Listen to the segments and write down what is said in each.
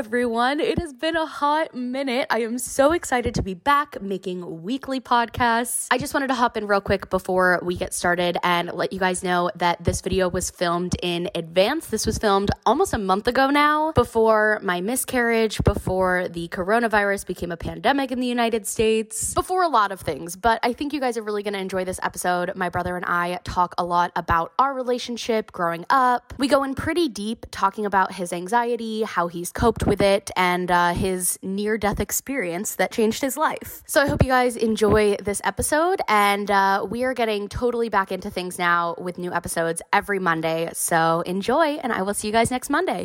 everyone. It has been a hot minute. I am so excited to be back making weekly podcasts. I just wanted to hop in real quick before we get started and let you guys know that this video was filmed in advance. This was filmed almost a month ago now, before my miscarriage, before the coronavirus became a pandemic in the United States, before a lot of things. But I think you guys are really going to enjoy this episode. My brother and I talk a lot about our relationship growing up. We go in pretty deep talking about his anxiety, how he's coped with it, and uh, his near death experience that changed his life. So I hope you guys enjoy this episode. And uh, we are getting totally back into things now with new episodes every Monday. So enjoy, and I will see you guys next Monday.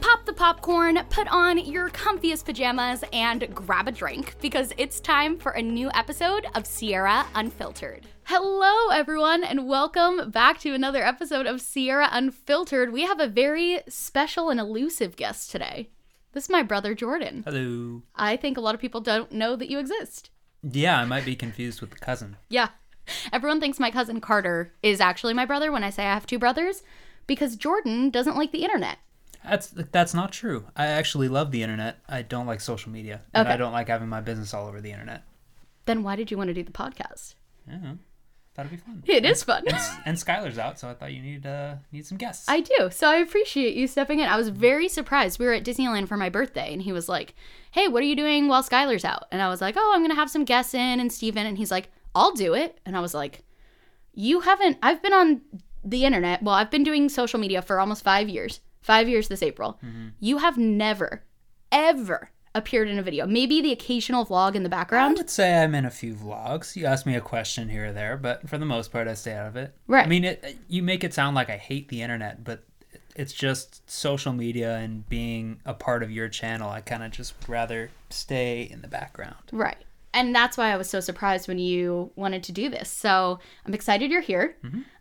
Pop the popcorn, put on your comfiest pajamas, and grab a drink because it's time for a new episode of Sierra Unfiltered. Hello, everyone, and welcome back to another episode of Sierra Unfiltered. We have a very special and elusive guest today. This is my brother Jordan. Hello. I think a lot of people don't know that you exist. Yeah, I might be confused with the cousin. Yeah. Everyone thinks my cousin Carter is actually my brother when I say I have two brothers because Jordan doesn't like the internet. That's that's not true. I actually love the internet. I don't like social media, and Okay. I don't like having my business all over the internet. Then why did you want to do the podcast? Yeah, that'd be fun. It is fun. And Skylar's out, so I thought you needed uh need some guests. I do. So I appreciate you stepping in. I was very surprised. We were at Disneyland for my birthday, and he was like, Hey, what are you doing while Skylar's out? And I was like, Oh, I'm to have some guests in and Steven. And he's like, I'll do it. And I was like, You haven't, I've been on the internet. Well, I've been doing social media for almost five years, five years this April. You have never, ever appeared in a video. Maybe the occasional vlog in the background. I would say I'm in a few vlogs. You ask me a question here or there, but for the most part, I stay out of it. Right. I mean, it, you make it sound like I hate the internet, but it's just social media and being a part of your channel. I kind of just rather stay in the background. Right. And that's why I was so surprised when you wanted to do this. So I'm excited you're here.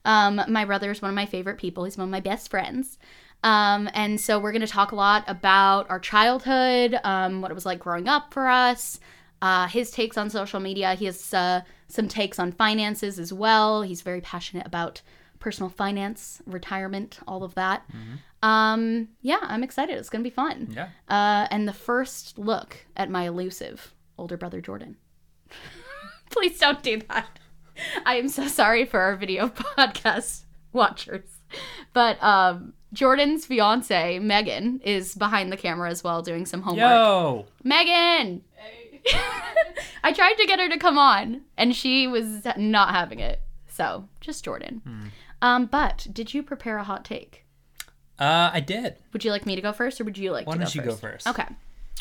Um, my brother is one of my favorite people. He's one of my best friends. Um, and so we're going to talk a lot about our childhood, um, what it was like growing up for us, uh, his takes on social media. He has uh, some takes on finances as well. He's very passionate about personal finance, retirement, all of that. Um, yeah, I'm excited. It's going to be fun. Yeah. Uh, and the first look at my elusive older brother Jordan. Please don't do that. I am so sorry for our video podcast watchers. But um, Jordan's fiance, Megan, is behind the camera as well doing some homework. Yo. Megan! I tried to get her to come on, and she was not having it. So, just Jordan. Um, but did you prepare a hot take? Uh, I did. Would you like me to go first, or would you like Why to go don't you go first? Okay.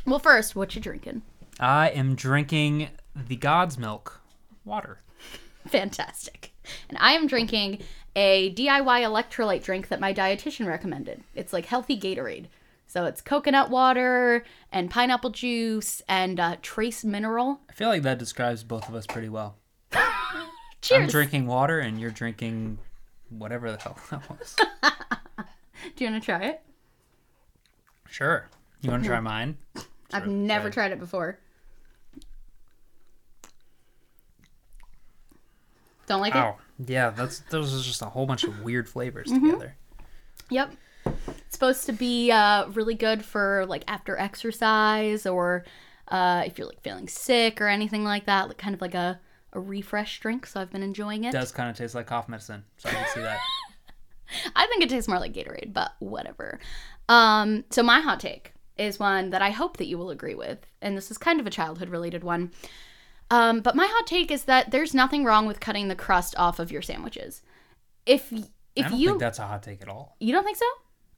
Well, first, what you drinking? I am drinking the God's Milk water. Fantastic. And I am drinking a DIY electrolyte drink that my dietitian recommended. It's like healthy Gatorade. So it's coconut water and pineapple juice and uh, trace mineral. I feel like that describes both of us pretty well. Cheers. I'm drinking water and you're drinking whatever the hell that was. Do you want to try it? sure. You want to try mine? I've never tried it before. Don't like it? Yeah. That's those are just a whole bunch of weird flavors Mm-hmm. together. Yep. It's supposed to be uh, really good for like after exercise or uh, if you're like feeling sick or anything like that. Like kind of like a, a refresh drink. So I've been enjoying it. It does kind of taste like cough medicine, so I can see that. I think it tastes more like Gatorade, but whatever. Um, so my hot take is one that I hope that you will agree with, and this is kind of a childhood related one. Um, but my hot take is that there's nothing wrong with cutting the crust off of your sandwiches. If I if don't you think that's a hot take at all. you don't think so?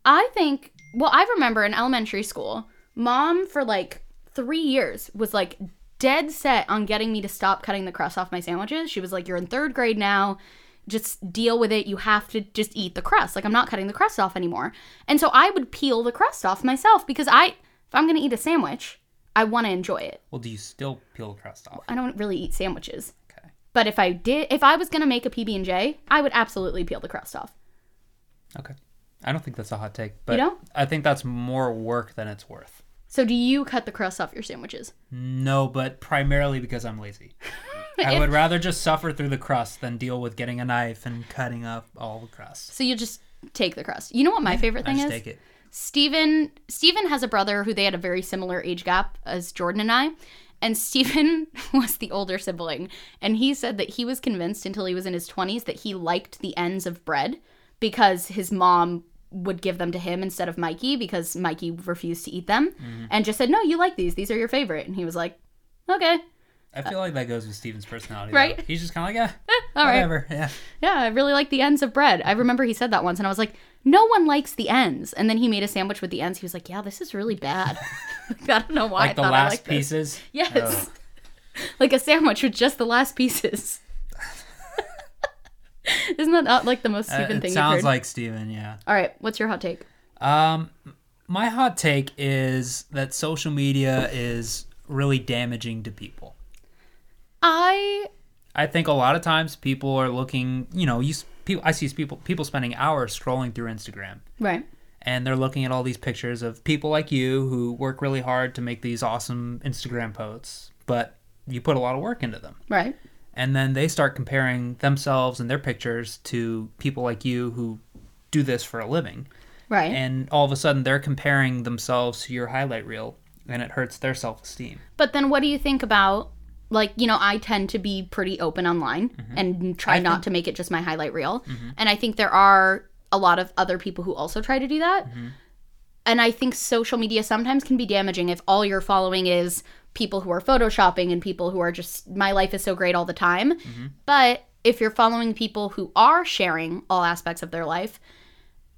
I think, well, I remember in elementary school, mom for like three years was like dead set on getting me to stop cutting the crust off my sandwiches. She was like, You're in third grade now. Just deal with it. You have to just eat the crust. Like, I'm not cutting the crust off anymore. And so I would peel the crust off myself because I, if I'm going to eat a sandwich, I want to enjoy it. Well, do you still peel the crust off? I don't really eat sandwiches. Okay. But if I did, if I was going to make a PB&J, I would absolutely peel the crust off. Okay. I don't think that's a hot take, but don't? I think that's more work than it's worth. So do you cut the crust off your sandwiches? No, but primarily because I'm lazy. I If- would rather just suffer through the crust than deal with getting a knife and cutting up all the crust. So you just take the crust. You know what my favorite thing just is? take it. Steven Steven has a brother who they had a very similar age gap as Jordan and I. And Steven was the older sibling. And he said that he was convinced until he was in his 20s that he liked the ends of bread because his mom would give them to him instead of Mikey because Mikey refused to eat them Mm-hmm. and just said, No, you like these. These are your favorite. And he was like, Okay. I feel like that goes with Steven's personality. Right. Though. He's just kind of like, yeah, all right. whatever. Yeah. Yeah, I really like the ends of bread. I remember he said that once, and I was like, no one likes the ends. And then he made a sandwich with the ends. He was like, yeah, this is really bad. I don't know why I the thought I last liked this. pieces. Yes. like a sandwich with just the last pieces. Isn't that not like the most Uh, Steven it thing sounds like Steven, yeah. All right, what's your hot take? Um, my hot take is that social media is really damaging to people. I I think a lot of times people are looking, you know, you people I see people people spending hours scrolling through Instagram right. and they're looking at all these pictures of people like you who work really hard to make these awesome Instagram posts, but you put a lot of work into them. Right. And then they start comparing themselves and their pictures to people like you who do this for a living. Right. And all of a sudden they're comparing themselves to your highlight reel and it hurts their self-esteem. But then what do you think about like, you know, I tend to be pretty open online and try Mm-hmm. I not think- to make it just my highlight reel. And I think there are a lot of other people who also try to do that. Mm-hmm. And I think social media sometimes can be damaging if all you're following is people who are photoshopping and people who are just my life is so great all the time. Mm-hmm. But if you're following people who are sharing all aspects of their life,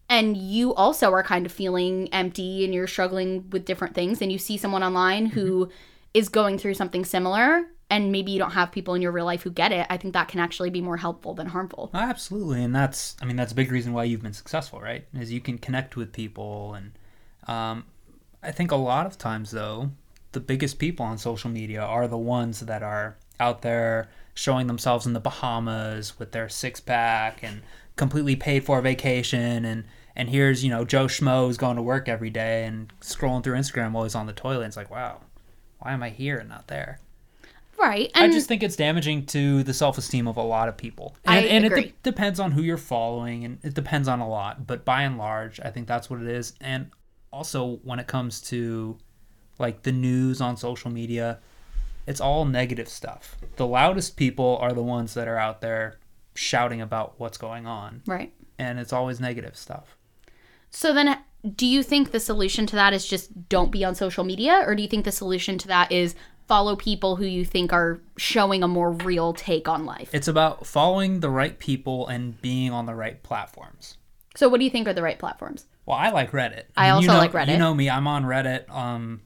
and you also are kind of feeling empty and you're struggling with different things and you see someone online who is going through something similar and maybe you don't have people in your real life who get it i think that can actually be more helpful than harmful Oh, Absolutely, and that's I mean that's a big reason why you've been successful, right? Is you can connect with people, and um, I think a lot of times though, the biggest people on social media are the ones that are out there showing themselves in the Bahamas with their six pack and completely paid for vacation, and and here's you know Joe Schmo who's going to work every day and scrolling through Instagram while he's on the toilet. It's like wow, why am I here and not there? Right I just think it's damaging to the self esteem of a lot of people. I And, and it de- depends on who you're following, and it depends on a lot. But by and large, I think that's what it is. And also, when it comes to like the news on social media, it's all negative stuff. The loudest people are the ones that are out there shouting about what's going on, right and it's always negative stuff. so then do you think the solution to that is just don't be on social media or do you think the solution to that is follow people who you think are showing a more real take on life It's about following the right people and being on the right platforms. so what do you think are the right platforms Well, I like Reddit. I mean, also you know, like Reddit. You know me, I'm on Reddit. Um,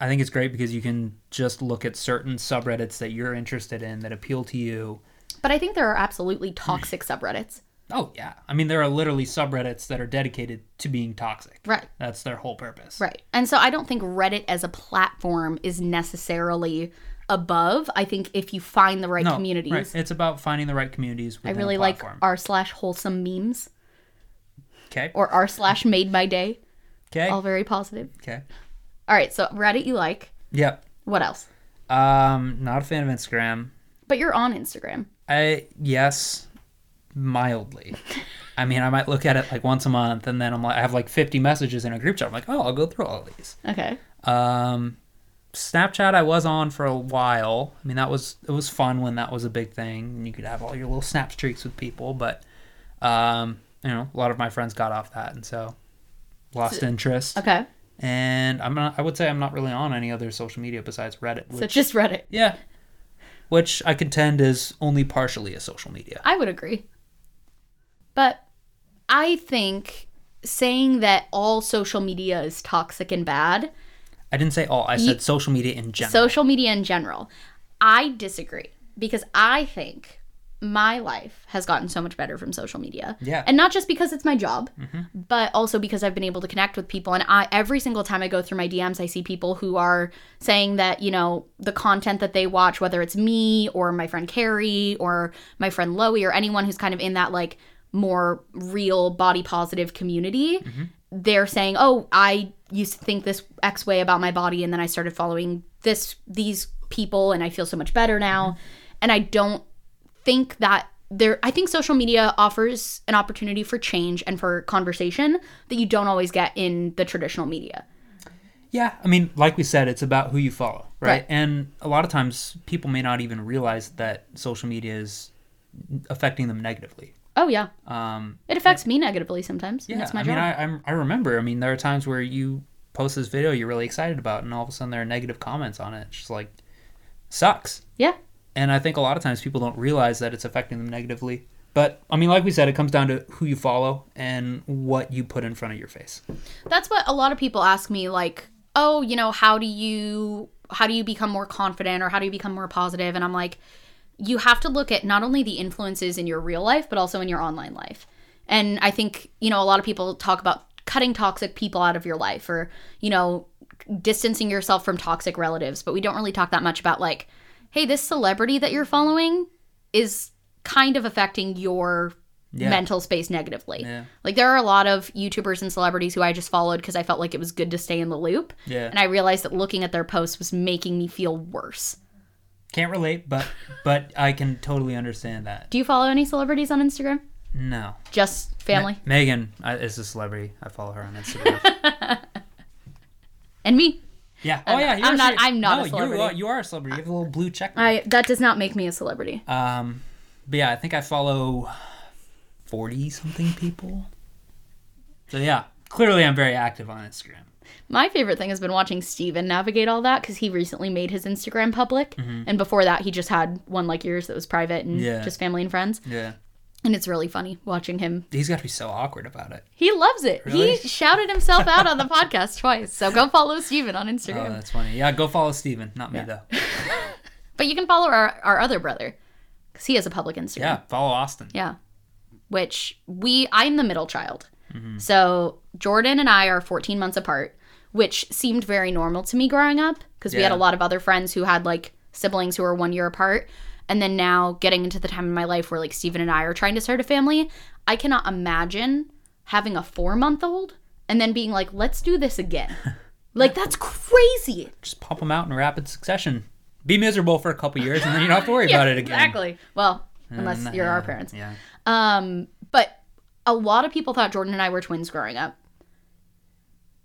I think it's great because you can just look at certain subreddits that you're interested in that appeal to you. but i think there are absolutely toxic subreddits Oh yeah, I mean there are literally subreddits that are dedicated to being toxic. right That's their whole purpose. Right. And so I don't think Reddit as a platform is necessarily above. I think if you find the right No, communities, right. It's about finding the right communities. I really like r slash wholesome memes Okay. or r slash made my day. Okay. All very positive. Okay. All right. So Reddit you like. Yep. What else? Um, not a fan of Instagram. But you're on Instagram. I yes, mildly. I mean, I might look at it like once a month, and then I'm like, I have like 50 messages in a group chat. I'm like, oh, I'll go through all these. Okay. Um, Snapchat, I was on for a while. I mean, that was it was fun when that was a big thing, and you could have all your little snap streaks with people. But, um, you know, a lot of my friends got off that, and so lost interest. Okay. And I'm not. I would say I'm not really on any other social media besides Reddit. So just Reddit. yeah, which I contend is only partially a social media. I would agree. But I think saying that all social media is toxic and bad I didn't say all. I said social media in general. social media in general. I disagree because I think my life has gotten so much better from social media. Yeah. And not just because it's my job, mm-hmm. but also because I've been able to connect with people and I every single time I go through my DMs I see people who are saying that, you know, the content that they watch whether it's me or my friend Carrie or my friend Loey or anyone who's kind of in that like more real body positive community, they're saying, "Oh, I used to think this X way about my body, and then I started following this these people, and I feel so much better now." And I don't think that there I think social media offers an opportunity for change and for conversation that you don't always get in the traditional media. Yeah, I mean, like we said, it's about who you follow, right? Right. And a lot of times people may not even realize that social media is affecting them negatively. Oh yeah. Um, It affects me negatively sometimes. yeah, that's my I job. mean, I, I'm, I remember. I mean, there are times where you post this video you're really excited about, and all of a sudden there are negative comments on it. It's just like sucks. yeah. And I think a lot of times people don't realize that it's affecting them negatively. But I mean, like we said, it comes down to who you follow and what you put in front of your face. That's what a lot of people ask me like, "Oh, you know, how do you how do you become more confident or how do you become more positive?" And I'm like, you have to look at not only the influences in your real life but also in your online life. And I think, you know, a lot of people talk about cutting toxic people out of your life or, you know, distancing yourself from toxic relatives, but we don't really talk that much about like, hey, this celebrity that you're following is kind of affecting your Yeah. mental space negatively. Yeah. Like there are a lot of YouTubers and celebrities who I just followed because I felt like it was good to stay in the loop. Yeah. And I realized that looking at their posts was making me feel worse. Can't relate, but but I can totally understand that. Do you follow any celebrities on Instagram? No. Just family? Me- Megan is a celebrity. I follow her on Instagram. and me. yeah. Oh I'm yeah. not- I'm not- I'm not a no, You celebrity. are, you are a celebrity. You have a little blue check. I that does not make me a celebrity. Um, but yeah, I think I follow forty something people. So yeah, clearly I'm very active on Instagram. My favorite thing has been watching Steven navigate all that because he recently made his Instagram public. And before that, he just had one like yours that was private and Mm-hmm. Yeah. just family and friends. Yeah, And it's really funny watching him. he's got to be so awkward about it. He loves it. Really? He shouted himself out on the podcast twice. So go follow Steven on Instagram. Oh, that's funny. Yeah, go follow Steven, not me though. but you can follow our, our other brother because he has a public Instagram. Yeah, follow Austin. Yeah. Which we, I'm the middle child. So Jordan and I are 14 months apart, which seemed very normal to me growing up because we had Yeah. a lot of other friends who had like siblings who were one year apart. And then now getting into the time in my life where like Steven and I are trying to start a family, I cannot imagine having a four month old and then being like, let's do this again. like, that's crazy. Just pop them out in rapid succession. Be miserable for a couple years, and then you don't have to worry about it again. Exactly. Well, unless And, you're our uh, parents. Yeah. Um, but a lot of people thought Jordan and I were twins growing up.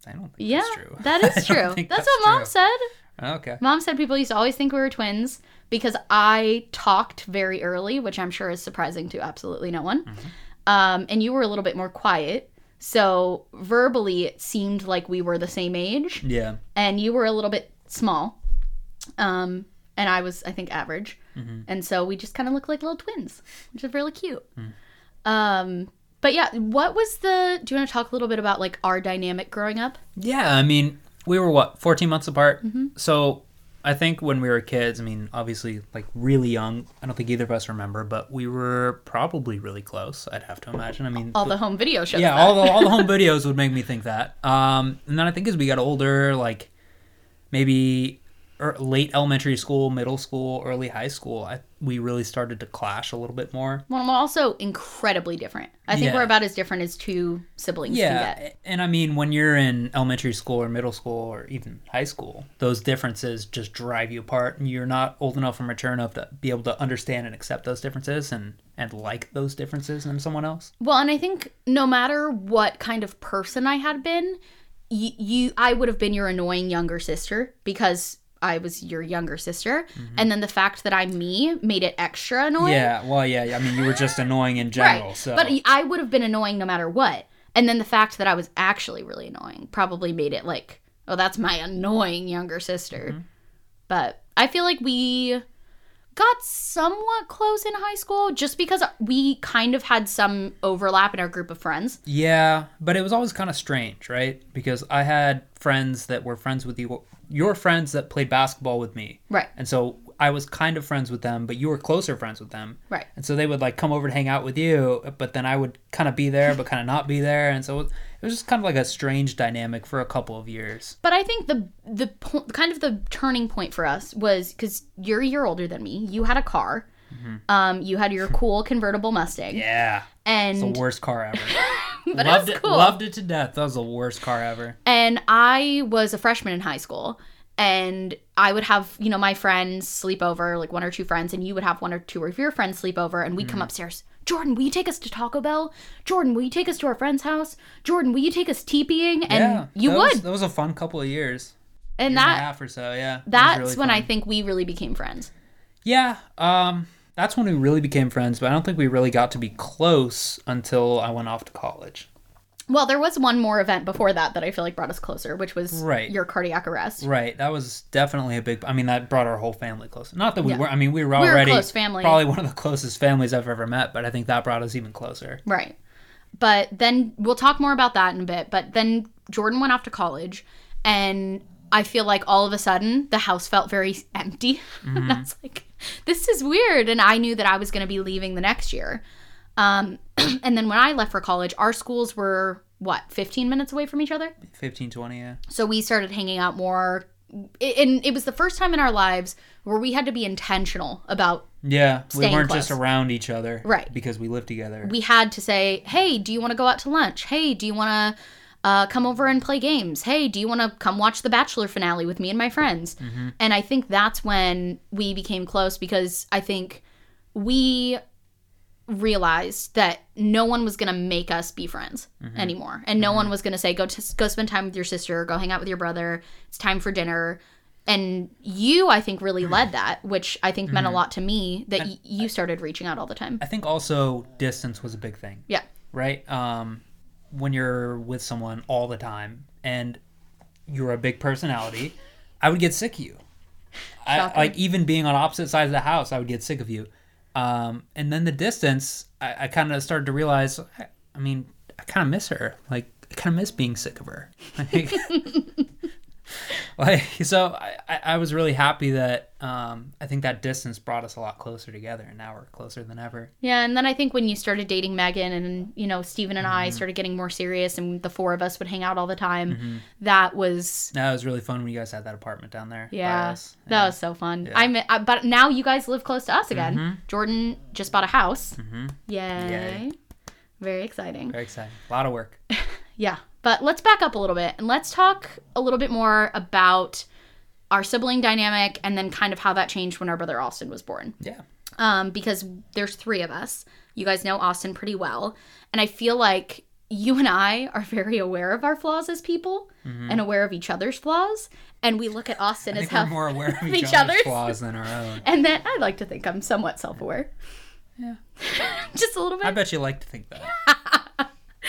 I don't think Yeah, that's true. that is true. think That's, what mom true. said. Okay. Mom said people used to always think we were twins because I talked very early, which I'm sure is surprising to absolutely no one. Mm-hmm. Um, and you were a little bit more quiet. So verbally, it seemed like we were the same age, Yeah. and you were a little bit small. Um, and I was, I think, average. Mm-hmm. And so we just kind of looked like little twins, which is really cute. Mm. Um, but yeah, what was the? Do you want to talk a little bit about like our dynamic growing up? Yeah, I mean, we were what, 14 months apart? Mm-hmm. So I think when we were kids, I mean, obviously, like really young, I don't think either of us remember, but we were probably really close, I'd have to imagine. I mean, All the home video shows. yeah, that. all the, all the home videos would make me think that. Um, and then I think as we got older, like maybe Er, late elementary school, middle school, early high school, I, we really started to clash a little bit more. Well, I'm also incredibly different. I think Yeah. we're about as different as two siblings can get. Yeah, and I mean, when you're in elementary school or middle school or even high school, those differences just drive you apart, and you're not old enough or mature enough to be able to understand and accept those differences and and like those differences in someone else. Well, and I think no matter what kind of person I had been, you, you I would have been your annoying younger sister because I was your younger sister, and then the fact that I'm me made it extra annoying. Yeah, well, yeah, I mean, you were just annoying in general, right. so But I would have been annoying no matter what. And then the fact that I was actually really annoying probably made it like, oh, that's my annoying younger sister. Mm-hmm. But I feel like we got somewhat close in high school just because we kind of had some overlap in our group of friends. Yeah, but it was always kind of strange, right? Because I had friends that were friends with you, your friends that played basketball with me. Right. And so I was kind of friends with them, but you were closer friends with them. Right. And so they would like come over to hang out with you, but then I would kind of be there, but kind of not be there. And so it was just kind of like a strange dynamic for a couple of years. But I think the the po- kind of the turning point for us was because you're a year older than me. You had a car. Um, you had your cool convertible Mustang, Mm-hmm. Yeah. and It's the worst car ever. but loved it was it, loved it to death. That was the worst car ever. And I was a freshman in high school. and I would have, you know, my friends sleep over, like one or two friends, and you would have one or two of your friends sleep over, and we'd come upstairs. Jordan, will you take us to Taco Bell? Jordan, will you take us to our friend's house? Jordan, will you take us teepeeing? And yeah, you that would. Was, that was a fun couple of years. and year and a that half or so. Yeah, that's really when I think we really became friends. Yeah, um, that's when we really became friends. But I don't think we really got to be close until I went off to college. Well, there was one more event before that that I feel like brought us closer, which was Right. your cardiac arrest. Right, that was definitely a big. I mean, that brought our whole family closer. Not that we Yeah. were. I mean, we were were already close family. Probably one of the closest families I've ever met. But I think that brought us even closer. Right. But then we'll talk more about that in a bit. But then Jordan went off to college, and I feel like all of a sudden the house felt very empty. and I was like, this is weird. And I knew that I was going to be leaving the next year. Um, and then when I left for college, our schools were what, 15 minutes away from each other? 15, 20, yeah. So we started hanging out more. And it was the first time in our lives where we had to be intentional about Yeah, we weren't close. just around each other, Right. Because we lived together. we had to say, hey, do you want to go out to lunch? Hey, do you want to uh, come over and play games? Hey, do you want to come watch the Bachelor finale with me and my friends? Mm-hmm. And I think that's when we became close because I think we realized that no one was going to make us be friends mm-hmm. anymore. And no mm-hmm. one was going to say go to go spend time with your sister go hang out with your brother it's time for dinner. And you i think really led that which i think meant a lot to me that y- you started reaching out all the time. I think also distance was a big thing. yeah. Right? Um, when you're with someone all the time and you're a big personality, I would get sick of you. I, like even being on opposite sides of the house, I would get sick of you. Um, and then the distance, I, I kind of started to realize. I, I mean, I kind of miss her. Like I kind of miss being sick of her. Like, like so, I, I was really happy that um, I think that distance brought us a lot closer together, and now we're closer than ever. Yeah, and then I think when you started dating Megan and you know Steven and I mm-hmm. started getting more serious and the four of us would hang out all the time, mm-hmm. that was That was really fun when you guys had that apartment down there. by yeah, that was so fun. I mi- I but now you guys live close to us again. Mm-hmm. Jordan just bought a house. Yay. Yay. Very exciting. Very exciting. A lot of work. Yeah. But let's back up a little bit and let's talk a little bit more about our sibling dynamic and then kind of how that changed when our brother Austin was born. Yeah. um, because there's three of us. You guys know Austin pretty well, and I feel like you and I are very aware of our flaws as people and aware of each other's flaws, and we look at Austin as how. more aware of each each, other's. other's flaws than our own. And then I like to think I'm somewhat self-aware, Yeah. just a little bit. I bet you like to think that.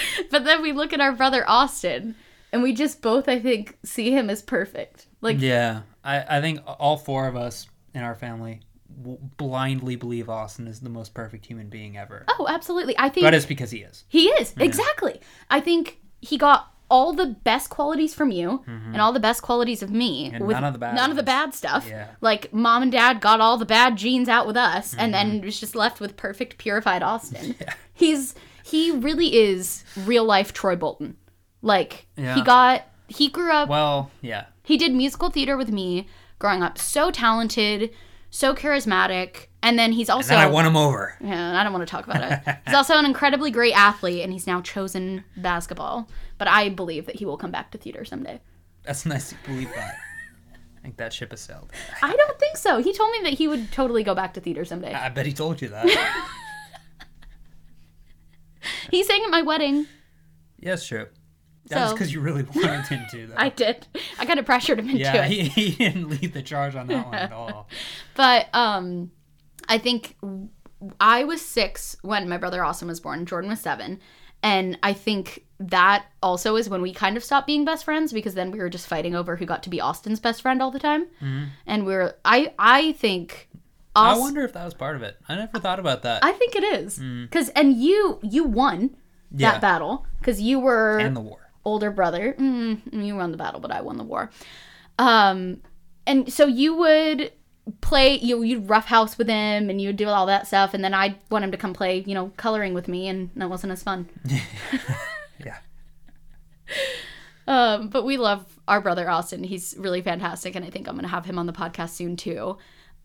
But then we look at our brother Austin, and we just both, I think, see him as perfect. Like, yeah. I, I think all four of us in our family w- blindly believe Austin is the most perfect human being ever. oh, absolutely. I think But it's because he is. He is exactly. I think he got all the best qualities from you and all the best qualities of me, Mm-hmm. And none of the bad none of the bad stuff. Yeah. Like mom and dad got all the bad genes out with us, and Mm-hmm. then was just left with perfect, purified Austin. Yeah. He's he really is real life Troy Bolton. Like he got he grew up. Well, yeah. He did musical theater with me, growing up so talented, so charismatic, and then he's also Then I won him over. yeah, I don't want to talk about it. He's also an incredibly great athlete, and he's now chosen basketball. But I believe that he will come back to theater someday. That's nice to believe that. I think that ship has sailed. I don't think so. He told me that he would totally go back to theater someday. I bet he told you that. He sang at my wedding. yes, true. That's So- because you really wanted him to, though. I did. I kind of pressured him into yeah, it. he, he didn't lead the charge on that one at all. But um, I think I was six when my brother Austin was born. Jordan was seven, and I think that also is when we kind of stopped being best friends because then we were just fighting over who got to be Austin's best friend all the time. And we are I I think. I wonder if that was part of it. I never thought about that. I think it is because and you you won Yeah. that battle because you were and the war. older brother. Mm, you won the battle, but I won the war. Um, and so you would play you you'd roughhouse with him and you would do all that stuff and then I'd want him to come play you know coloring with me and that wasn't as fun Yeah. um but we love our brother Austin he's really fantastic and I think I'm gonna have him on the podcast soon too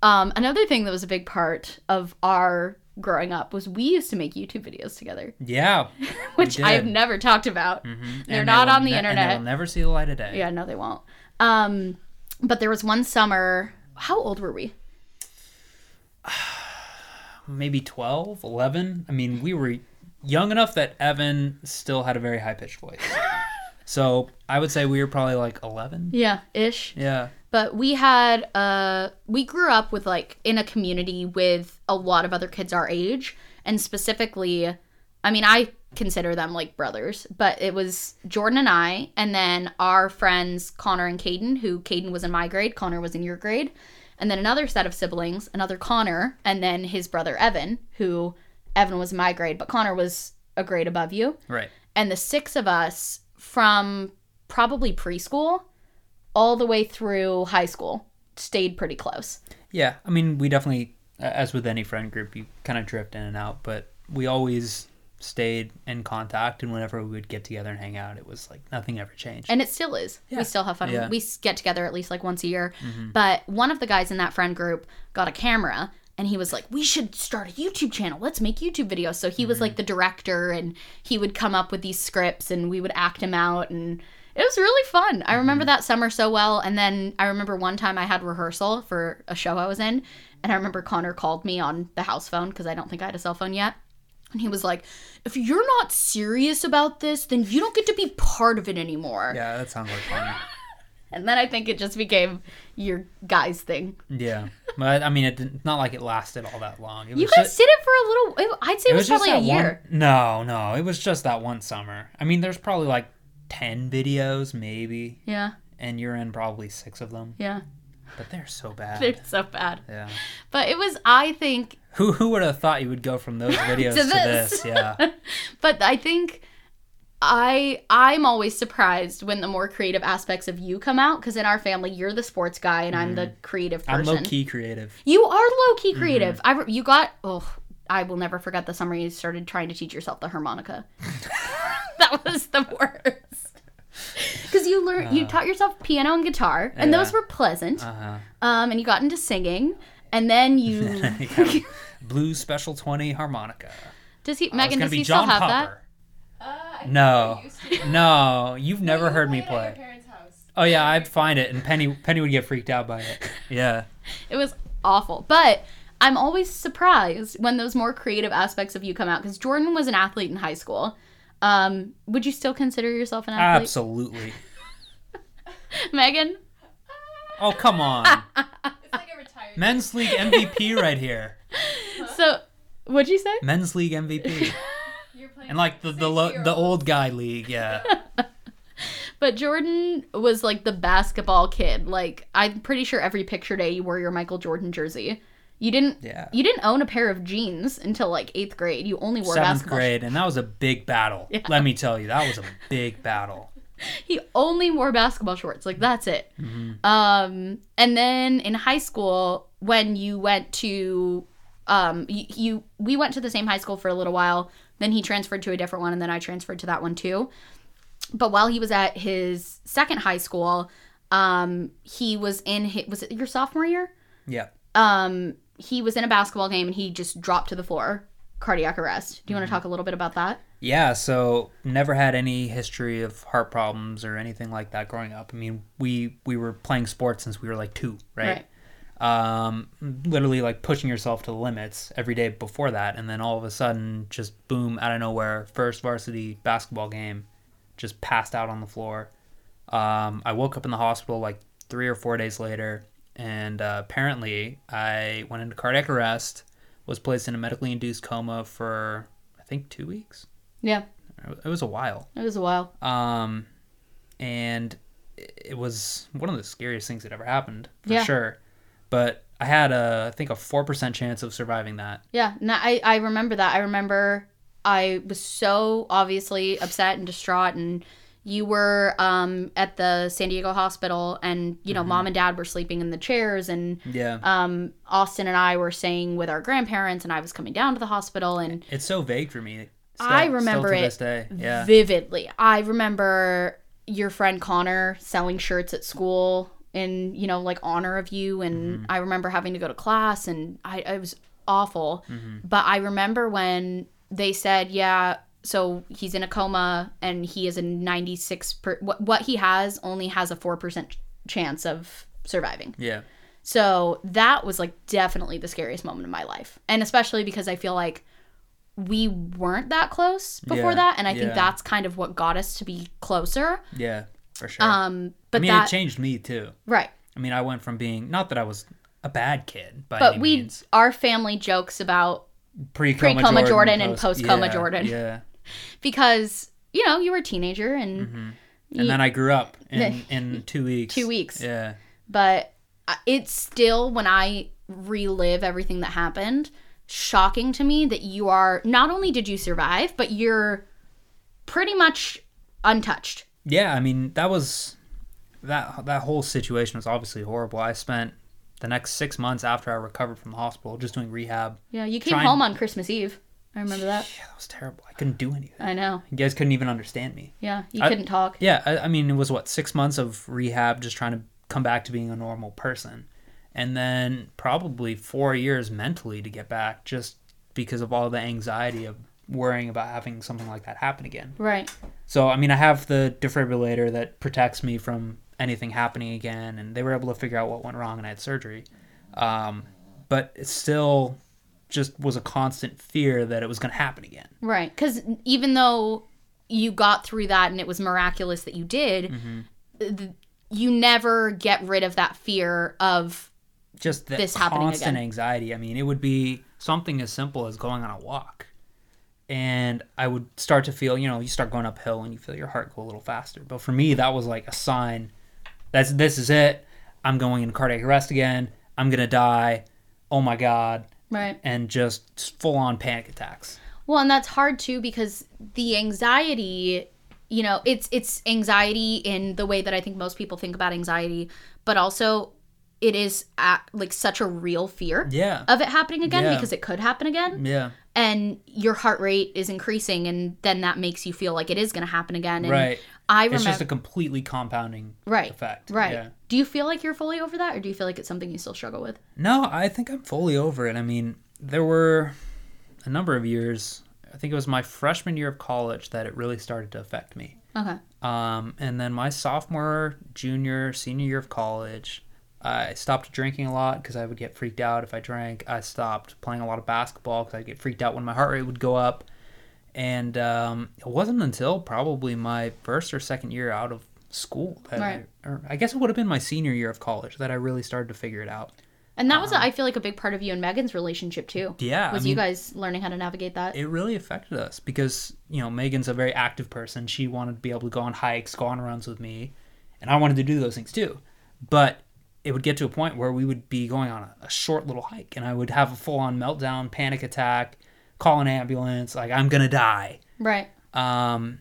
um another thing that was a big part of our growing up was we used to make YouTube videos together Yeah. which. I've never talked about they're And they not will on the ne- internet they will never see the light of day. Yeah, no, they won't. Um, But there was one summer. How old were we? maybe 12, 11. I mean, we were young enough that Evan still had a very high pitched voice. so I would say we were probably like 11. Yeah, ish. Yeah. But we had uh we grew up with like in a community with a lot of other kids our age and specifically I mean I consider them like brothers, but it was Jordan and I and then our friends Connor and Caden, who Caden was in my grade, Connor was in your grade, and then another set of siblings, another Connor, and then his brother Evan, who Evan was in my grade, but Connor was a grade above you. Right. And the six of us from probably preschool all the way through high school stayed pretty close. Yeah. I mean, we definitely, as with any friend group, you kind of drift in and out, but we always stayed in contact and whenever we would get together and hang out it was like nothing ever changed And it still is. Yeah. We still have fun. Yeah. We get together at least like once a year. Mm-hmm. But one of the guys in that friend group got a camera and he was like, We should start a YouTube channel. Let's make YouTube videos. So he was mm-hmm. like the director and he would come up with these scripts and we would act him out. And it was really fun. I remember mm-hmm. that summer so well. And then I remember one time I had rehearsal for a show I was in. And I remember Connor called me on the house phone because I don't think I had a cell phone yet. And he was like, If you're not serious about this, then you don't get to be part of it anymore. yeah that sounds like fun And then I think it just became your guys thing. yeah but i mean it didn't not like it lasted all that long it was You guys just, did it for a little. I'd say it, was, just probably a year. one no no it was just that one summer i mean there's probably like 10 videos maybe Yeah, and you're in probably six of them yeah. but they're so bad They're so bad. yeah But it was, I think, who who would have thought you would go from those videos To to, this. this yeah but I think I I'm always surprised when the more creative aspects of you come out because in our family you're the sports guy and I'm the mm-hmm. creative person. i'm low key creative You are low key mm-hmm. creative. I re- you got oh I will never forget the summer you started trying to teach yourself the harmonica. that was the worst. Because you learned, you taught yourself piano and guitar, and those were pleasant. uh-huh Um, and you got into singing, and then you. Blue Special 20 harmonica. does he, Megan? gonna Does be he John still have that? Uh, I No. I used to. No, you've never You heard me played at your play. parents' house. Oh yeah, I'd find it, and Penny Penny would get freaked out by it. Yeah, It was awful, but I'm always surprised when those more creative aspects of you come out. Because Jordan was an athlete in high school. Um, would you still consider yourself an athlete, absolutely. Megan? Oh come on, It's like a retired. men's league MVP right here. So, what'd you say? Men's league MVP, You're playing and like the the lo- the old guy league. Yeah, But Jordan was like the basketball kid. Like I'm pretty sure every picture day you wore your Michael Jordan jersey. You didn't. Yeah. You didn't own a pair of jeans until like eighth grade. You only wore seventh basketball. grade, and that was a big battle. Yeah. Let me tell you, that was a big battle. He only wore basketball shorts. Like that's it. Mm-hmm. Um, and then in high school, when you went to, um, you, you we went to the same high school for a little while. Then he transferred to a different one, and then I transferred to that one too. But while he was at his second high school, um, he was in his, was it your sophomore year? Yeah. um he was in a basketball game and he just dropped to the floor cardiac arrest do you want Mm-hmm. to talk a little bit about that Yeah, so never had any history of heart problems or anything like that growing up. I mean, we we were playing sports since we were like two, right? Um, literally like pushing yourself to the limits every day before that, and then all of a sudden, just boom out of nowhere, first varsity basketball game, just passed out on the floor. Um, I woke up in the hospital like three or four days later, and uh, apparently I went into cardiac arrest, was placed in a medically induced coma for I think two weeks. yeah It was a while. it was a while Um, and it was one of the scariest things that ever happened for Yeah. sure. But I had a, I think a four percent chance of surviving that. yeah no, I, I remember that i remember i was so obviously upset and distraught and you were um, at the san diego hospital and you know mom and dad were sleeping in the chairs and Yeah, um, austin and i were staying with our grandparents and i was coming down to the hospital and it's so vague for me. Still, I remember it this day. Yeah, vividly. I remember your friend Connor selling shirts at school in, you know, like honor of you. And I remember having to go to class and I, it was awful. But I remember when they said, yeah, so he's in a coma and he is a 96 per, what, what he has only has a 4% chance of surviving. Yeah. So that was like definitely the scariest moment of my life. And especially because I feel like we weren't that close before Yeah, that. And I think that's kind of what got us to be closer. Yeah. For sure. Um, but I mean, that, it changed me too. right. I mean, I went from being not that I was a bad kid But we, means. our family jokes about Pre-coma, pre-coma Jordan, Jordan and post- post-coma yeah, Jordan. Yeah. Because, you know, you were a teenager and Mm-hmm. And then I grew up in, in two weeks. two weeks. Yeah. but it's still when I relive everything that happened, shocking to me that you are not only did you survive, but you're pretty much untouched. Yeah, I mean that was that that whole situation was obviously horrible. I spent the next six months after I recovered from the hospital just doing rehab. Yeah, you came Trying- home on Christmas Eve. I remember that. Yeah, that was terrible. I couldn't do anything. I know. You guys couldn't even understand me. Yeah, you I- couldn't talk. Yeah, I, I mean it was what six months of rehab, just trying to come back to being a normal person, and then probably four years mentally to get back, just because of all the anxiety of worrying about having something like that happen again. Right. So I mean, I have the defibrillator that protects me from anything happening again, and they were able to figure out what went wrong, and I had surgery. Um, but it's still just was a constant fear that it was going to happen again. Right. Because even though you got through that and it was miraculous that you did, Mm-hmm. th- you never get rid of that fear of Just the This happening constant again. anxiety. I mean, it would be something as simple as going on a walk, and I would start to feel, you know, you start going uphill and you feel your heart go a little faster. But for me, that was like a sign. That's this is it. I'm going into cardiac arrest again. I'm gonna die. Oh my god. Right. and just full on panic attacks. Well, and that's hard too because the anxiety, you know, it's it's anxiety in the way that I think most people think about anxiety, but also it is at, like such a real fear Yeah. of it happening again Yeah. because it could happen again Yeah. and your heart rate is increasing and then that makes you feel like it is going to happen again and Right. I It's just a completely compounding right effect. right Yeah. do you feel like you're fully over that or do you feel like it's something you still struggle with No, I think I'm fully over it. I mean, there were a number of years. I think it was my freshman year of college that it really started to affect me. okay Um, and then my sophomore, junior, senior year of college, I stopped drinking a lot because I would get freaked out if I drank. I stopped playing a lot of basketball because I'd get freaked out when my heart rate would go up. And um, it wasn't until probably my first or second year out of school that Right. I, or I guess it would have been my senior year of college that I really started to figure it out. and that was I feel like a big part of you and Megan's relationship too Um, Yeah, was I you guys learning how to navigate that it really affected us because you know Megan's a very active person. She wanted to be able to go on hikes, go on runs with me, and I wanted to do those things too. But it would get to a point where we would be going on a, a short little hike, and I would have a full-on meltdown, panic attack, call an ambulance, like I'm gonna die. right Um,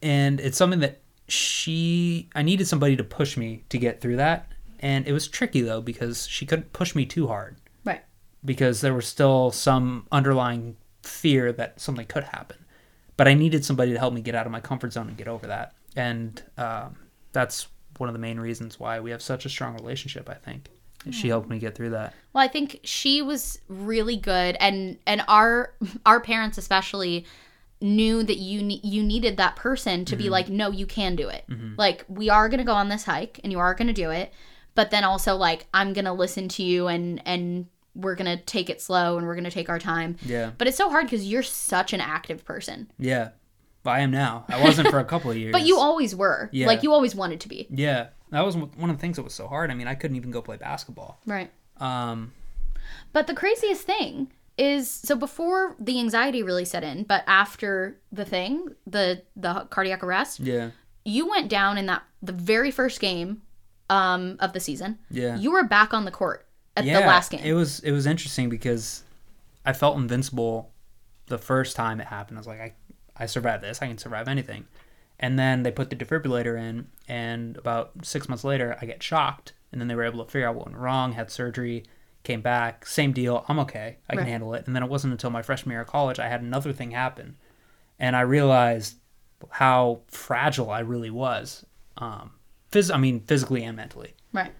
and it's something that she, I needed somebody to push me to get through that, and it was tricky though because she couldn't push me too hard right because there was still some underlying fear that something could happen. But I needed somebody to help me get out of my comfort zone and get over that. And um, that's one of the main reasons why we have such a strong relationship, I think. She helped me get through that. Well, I think she was really good, and and our our parents especially knew that you ne- you needed that person to Mm-hmm. be like, no, you can do it. Like we are gonna go on this hike, and you are gonna do it, but then also like I'm gonna listen to you, and and we're gonna take it slow, and we're gonna take our time. Yeah. But it's so hard because you're such an active person, Yeah. I am now. I wasn't for a couple of years. but you always were. Yeah. Like you always wanted to be. Yeah. That was one of the things that was so hard. I mean, I couldn't even go play basketball. Right. Um, But the craziest thing is so before the anxiety really set in, but after the thing, the the cardiac arrest, yeah. you went down in that the very first game um of the season. Yeah. You were back on the court at yeah, the last game. It was it was interesting because I felt invincible the first time it happened. I was like, I I survived this. I can survive anything. And then they put the defibrillator in, and about six months later, I get shocked. And then they were able to figure out what went wrong. Had surgery, came back, same deal. I'm okay. I can Right. handle it. And then it wasn't until my freshman year of college I had another thing happen, and I realized how fragile I really was. Um, phys- I mean, physically and mentally right.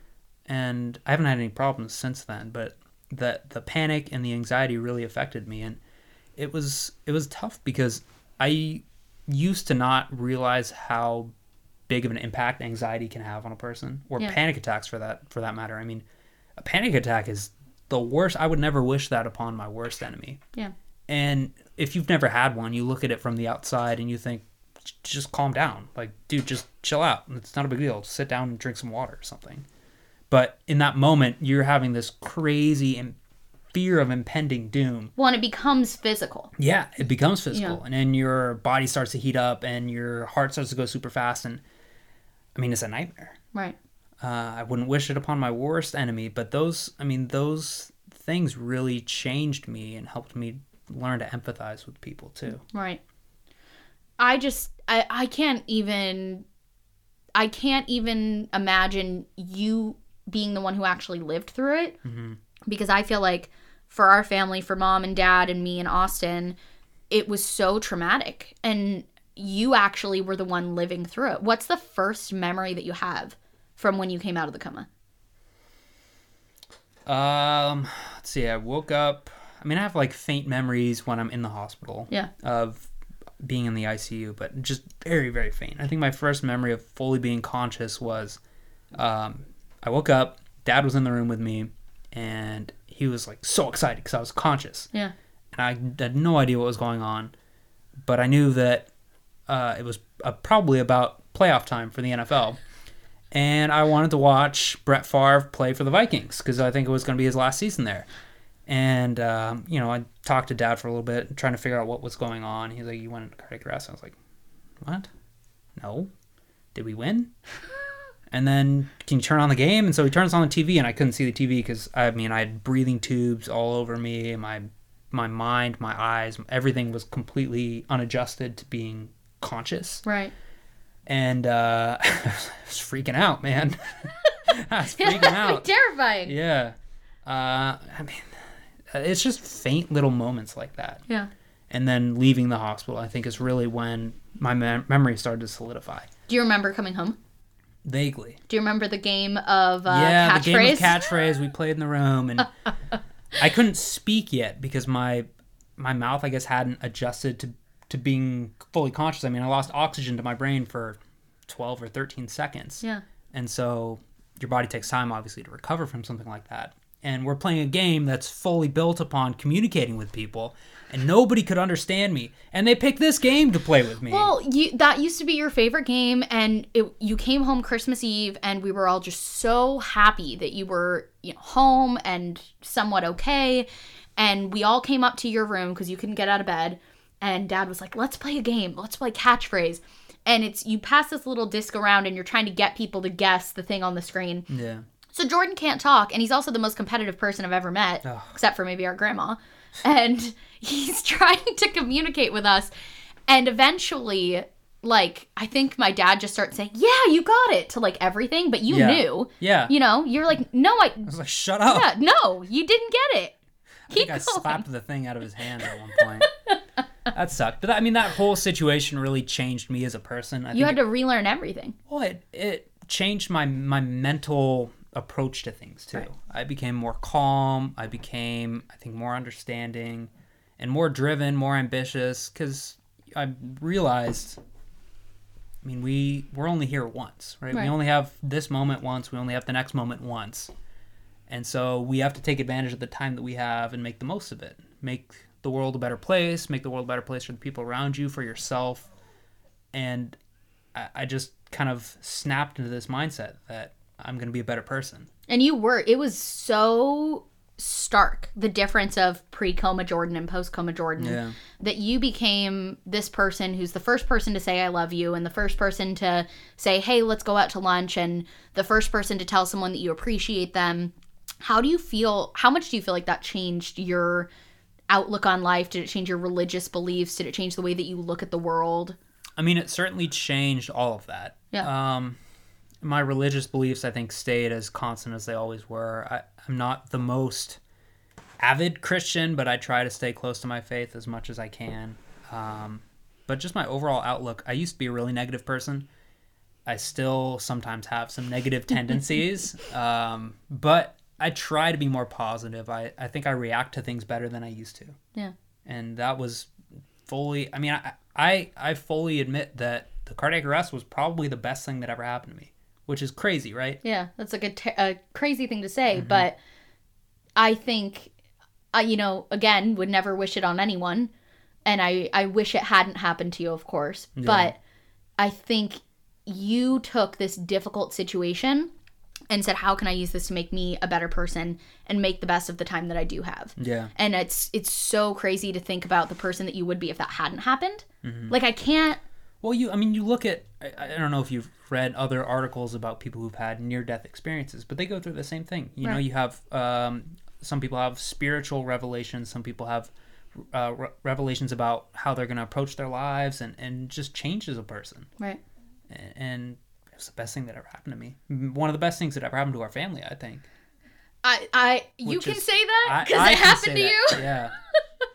and I haven't had any problems since then. But the the panic and the anxiety really affected me, and it was it was tough because I used to not realize how big of an impact anxiety can have on a person or Yeah. panic attacks for that for that matter. I mean, a panic attack is the worst. I would never wish that upon my worst enemy. Yeah. And if you've never had one, you look at it from the outside and you think, just calm down. Like, dude, just chill out. It's not a big deal. Just Sit down and drink some water or something. But in that moment, you're having this crazy im- fear of impending doom. Well, and it becomes physical. Yeah, it becomes physical. Yeah. And then your body starts to heat up and your heart starts to go super fast. And I mean, it's a nightmare. Right. Uh, I wouldn't wish it upon my worst enemy, but those, I mean, those things really changed me and helped me learn to empathize with people too. Right. I just I I can't even I can't even imagine you being the one who actually lived through it because I feel like for our family, for mom and dad and me and Austin, it was so traumatic and you actually were the one living through it. What's the first memory that you have from when you came out of the coma? Um, let's see. I woke up. I mean, I have like faint memories when I'm in the hospital. Yeah. Of being in the ICU, but just very, very faint. I think my first memory of fully being conscious was, um, I woke up. Dad was in the room with me, and he was like so excited because I was conscious, Yeah. and I had no idea what was going on, but I knew that uh, it was uh, probably about playoff time for the NFL. And I wanted to watch Brett Favre play for the Vikings because I think it was going to be his last season there. And, um, you know, I talked to dad for a little bit, trying to figure out what was going on. He's like, You went into cardiac arrest. I was like, What? No. Did we win? And then, can you turn on the game? And so he turns on the TV, and I couldn't see the TV because, I mean, I had breathing tubes all over me. My, my mind, my eyes, everything was completely unadjusted to being conscious Right. and uh, I was freaking out, man. I was freaking out. Terrifying. Yeah. Uh, I mean, it's just faint little moments like that. Yeah. And then leaving the hospital, I think, is really when my mem- memory started to solidify. Do you remember coming home? Vaguely. Do you remember the game of uh, yeah, the game of catchphrase we played in the room, and I couldn't speak yet because my my mouth, I guess, hadn't adjusted to to being fully conscious. I mean, I lost oxygen to my brain for twelve or thirteen seconds. yeah. And so your body takes time, obviously, to recover from something like that. And we're playing a game that's fully built upon communicating with people, and nobody could understand me. And they picked this game to play with me. Well, you that used to be your favorite game, and it, you came home Christmas Eve, and we were all just so happy that you were you know home and somewhat okay. And we all came up to your room because you couldn't get out of bed, and Dad was like, "Let's play a game. Let's play catchphrase." And it's you pass this little disc around, and you're trying to get people to guess the thing on the screen. yeah. So Jordan can't talk, and he's also the most competitive person I've ever met, Ugh. except for maybe our grandma. And he's trying to communicate with us, and eventually, like I think my dad just starts saying, "Yeah, you got it" to like everything, but you Yeah. knew, Yeah. you know, you're like, "No, I, I was like, shut up. yeah, no, you didn't get it." I think Keep I going. slapped the thing out of his hand at one point. that sucked. But I mean, that whole situation really changed me as a person. I You think had to relearn everything. Well, it, it changed my my mental approach to things too. Right. I became more calm. I became, I think, more understanding and more driven, more ambitious. Because I realized, I mean, we we're only here once, right? Right. We only have this moment once. We only have the next moment once, and so we have to take advantage of the time that we have and make the most of it. Make the world a better place. Make the world a better place for the people around you, for yourself, and I, I just kind of snapped into this mindset that I'm going to be a better person. And you were. It was so stark the difference of pre coma Jordan and post coma Jordan Yeah. that you became this person who's the first person to say I love you and the first person to say hey let's go out to lunch and the first person to tell someone that you appreciate them. How do you feel how much do you feel like that changed your outlook on life? Did it change your religious beliefs? Did it change the way that you look at the world? I mean, it certainly changed all of that. Yeah. Um, my religious beliefs, I think, stayed as constant as they always were. I, I'm not the most avid Christian, but I try to stay close to my faith as much as I can. Um, but just my overall outlook, I used to be a really negative person. I still sometimes have some negative tendencies, um, but I try to be more positive. I, I think I react to things better than I used to Yeah. and that was fully i mean I, I i fully admit that the cardiac arrest was probably the best thing that ever happened to me, which is crazy, right? Yeah, that's like a, ter- a crazy thing to say, Mm-hmm. but I think, uh, you know, again, would never wish it on anyone, and I I wish it hadn't happened to you, of course. But I think you took this difficult situation and said, "How can I use this to make me a better person and make the best of the time that I do have?" Yeah. And it's it's so crazy to think about the person that you would be if that hadn't happened. Mm-hmm. Like I can't. Well, you, I mean, you look at, I, I don't know if you've read other articles about people who've had near death experiences, but they go through the same thing. You know, you have, um, some people have spiritual revelations, some people have uh, re- revelations about how they're going to approach their lives and, and just changes a person. Right. A- And it was the best thing that ever happened to me. One of the best things that ever happened to our family, I think. I I you Which can is- say that because it happened to you. Yeah.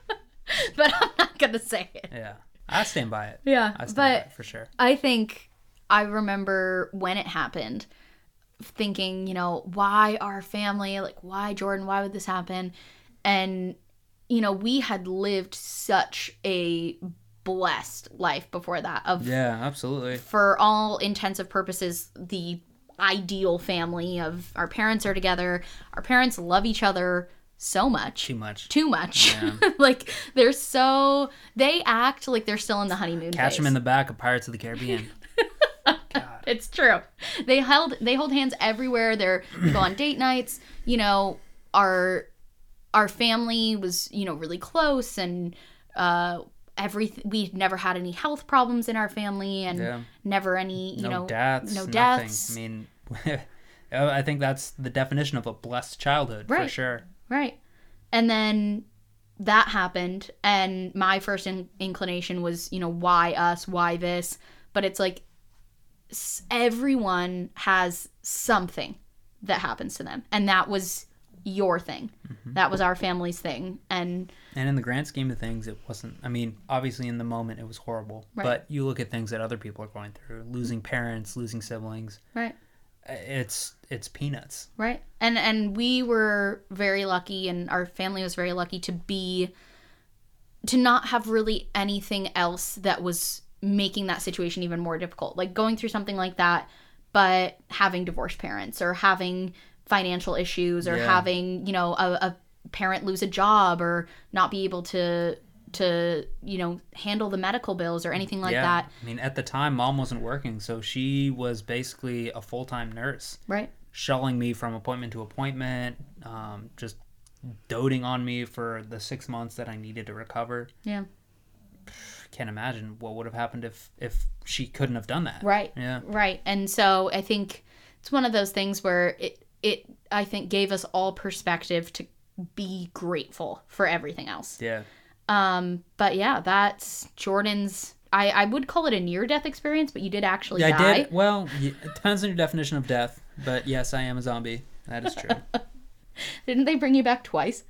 but I'm not gonna say it. Yeah. I stand by it. Yeah, I stand by it for sure. I think I remember when it happened thinking, you know, why our family? Like, why Jordan? Why would this happen? And, you know, we had lived such a blessed life before that of Yeah, absolutely. for all intensive purposes the ideal family of our parents are together our parents love each other so much Too much. too much Yeah. like they're so they act like they're still in the honeymoon Catch phase. them in the back of Pirates of the Caribbean. It's true. They held they hold hands everywhere. They're they go on date nights. You know, our our family was you know really close and uh every we never had any health problems in our family and Yeah. never any you no know deaths, no nothing. deaths. I mean, I think that's the definition of a blessed childhood for sure. Right. And then that happened and my first in- inclination was, you know, why us? Why this? But it's like everyone has something that happens to them and that was your thing. Mm-hmm. That was our family's thing and And in the grand scheme of things, it wasn't. I mean, obviously in the moment it was horrible, Right. but you look at things that other people are going through, losing parents, losing siblings. right. It's it's peanuts. Right. And and we were very lucky and our family was very lucky to be to not have really anything else that was making that situation even more difficult. Like going through something like that but having divorced parents or having financial issues or Yeah. having, you know, a, a parent lose a job or not be able to to, you know, handle the medical bills or anything like yeah. that. I mean, at the time, mom wasn't working, so she was basically a full time nurse, Right? Shelling me from appointment to appointment, um, just doting on me for the six months that I needed to recover. Yeah. can't imagine what would have happened if if she couldn't have done that. Right. Yeah. Right. And so I think it's one of those things where it it I think gave us all perspective to be grateful for everything else. Yeah. Um but yeah, that's Jordan's I I would call it a near death experience, but you did actually Yeah, die. I did. Well, it depends on your definition of death, but yes, I am a zombie. That is true. Didn't they bring you back twice?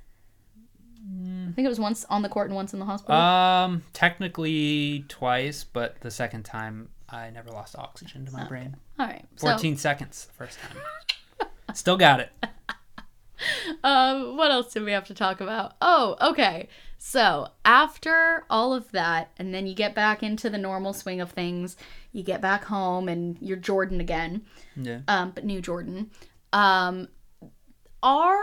I think it was once on the court and once in the hospital. um, technically twice, but the second time I never lost oxygen to my brain. All right. So, 14 seconds the first time. Still got it. um, what else did we have to talk about? Oh, okay. So after all of that, and then you get back into the normal swing of things, you get back home and you're Jordan again, Yeah. um, but new Jordan. Um, our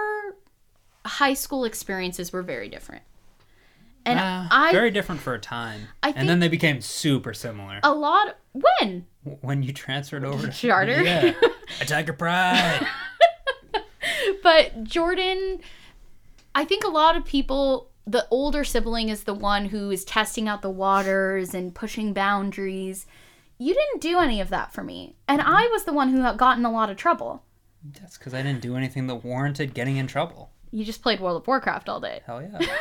high school experiences were very different. And Uh, I very different for a time. I and then they became super similar a lot when when you transferred over to Charter? Yeah. Attacker Pride. But Jordan, I think a lot of people, the older sibling is the one who is testing out the waters and pushing boundaries. You didn't do any of that for me. And I was the one who got in a lot of trouble. That's because I didn't do anything that warranted getting in trouble. You just played World of Warcraft all day. Hell yeah.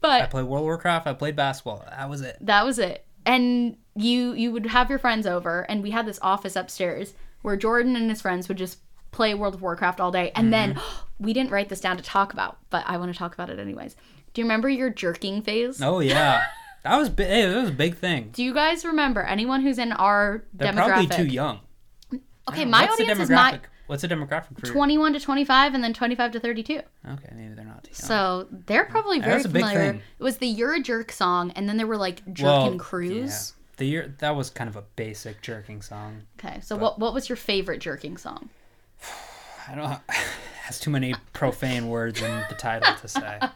But I played World of Warcraft. I played basketball. That was it. that was it. And you you would have your friends over and we had this office upstairs where Jordan and his friends would just play World of Warcraft all day. And then mm-hmm. we didn't write this down to talk about, but I want to talk about it anyways. Do you remember your jerking phase? Oh yeah. That was big. Hey, that was a big thing. Do you guys remember anyone who's in our They're demographic? probably too young. Okay, my What's audience is demographic? my What's the demographic for? 21 to 25 and then 25 to 32. Okay, maybe they're not too young. So they're probably very That's a big familiar. thing. It was the You're a Jerk song, and then there were like Jerkin Well, Crews. yeah. The year that was kind of a basic jerking song. Okay, so what what was your favorite jerking song? I don't has too many profane words in the title to say.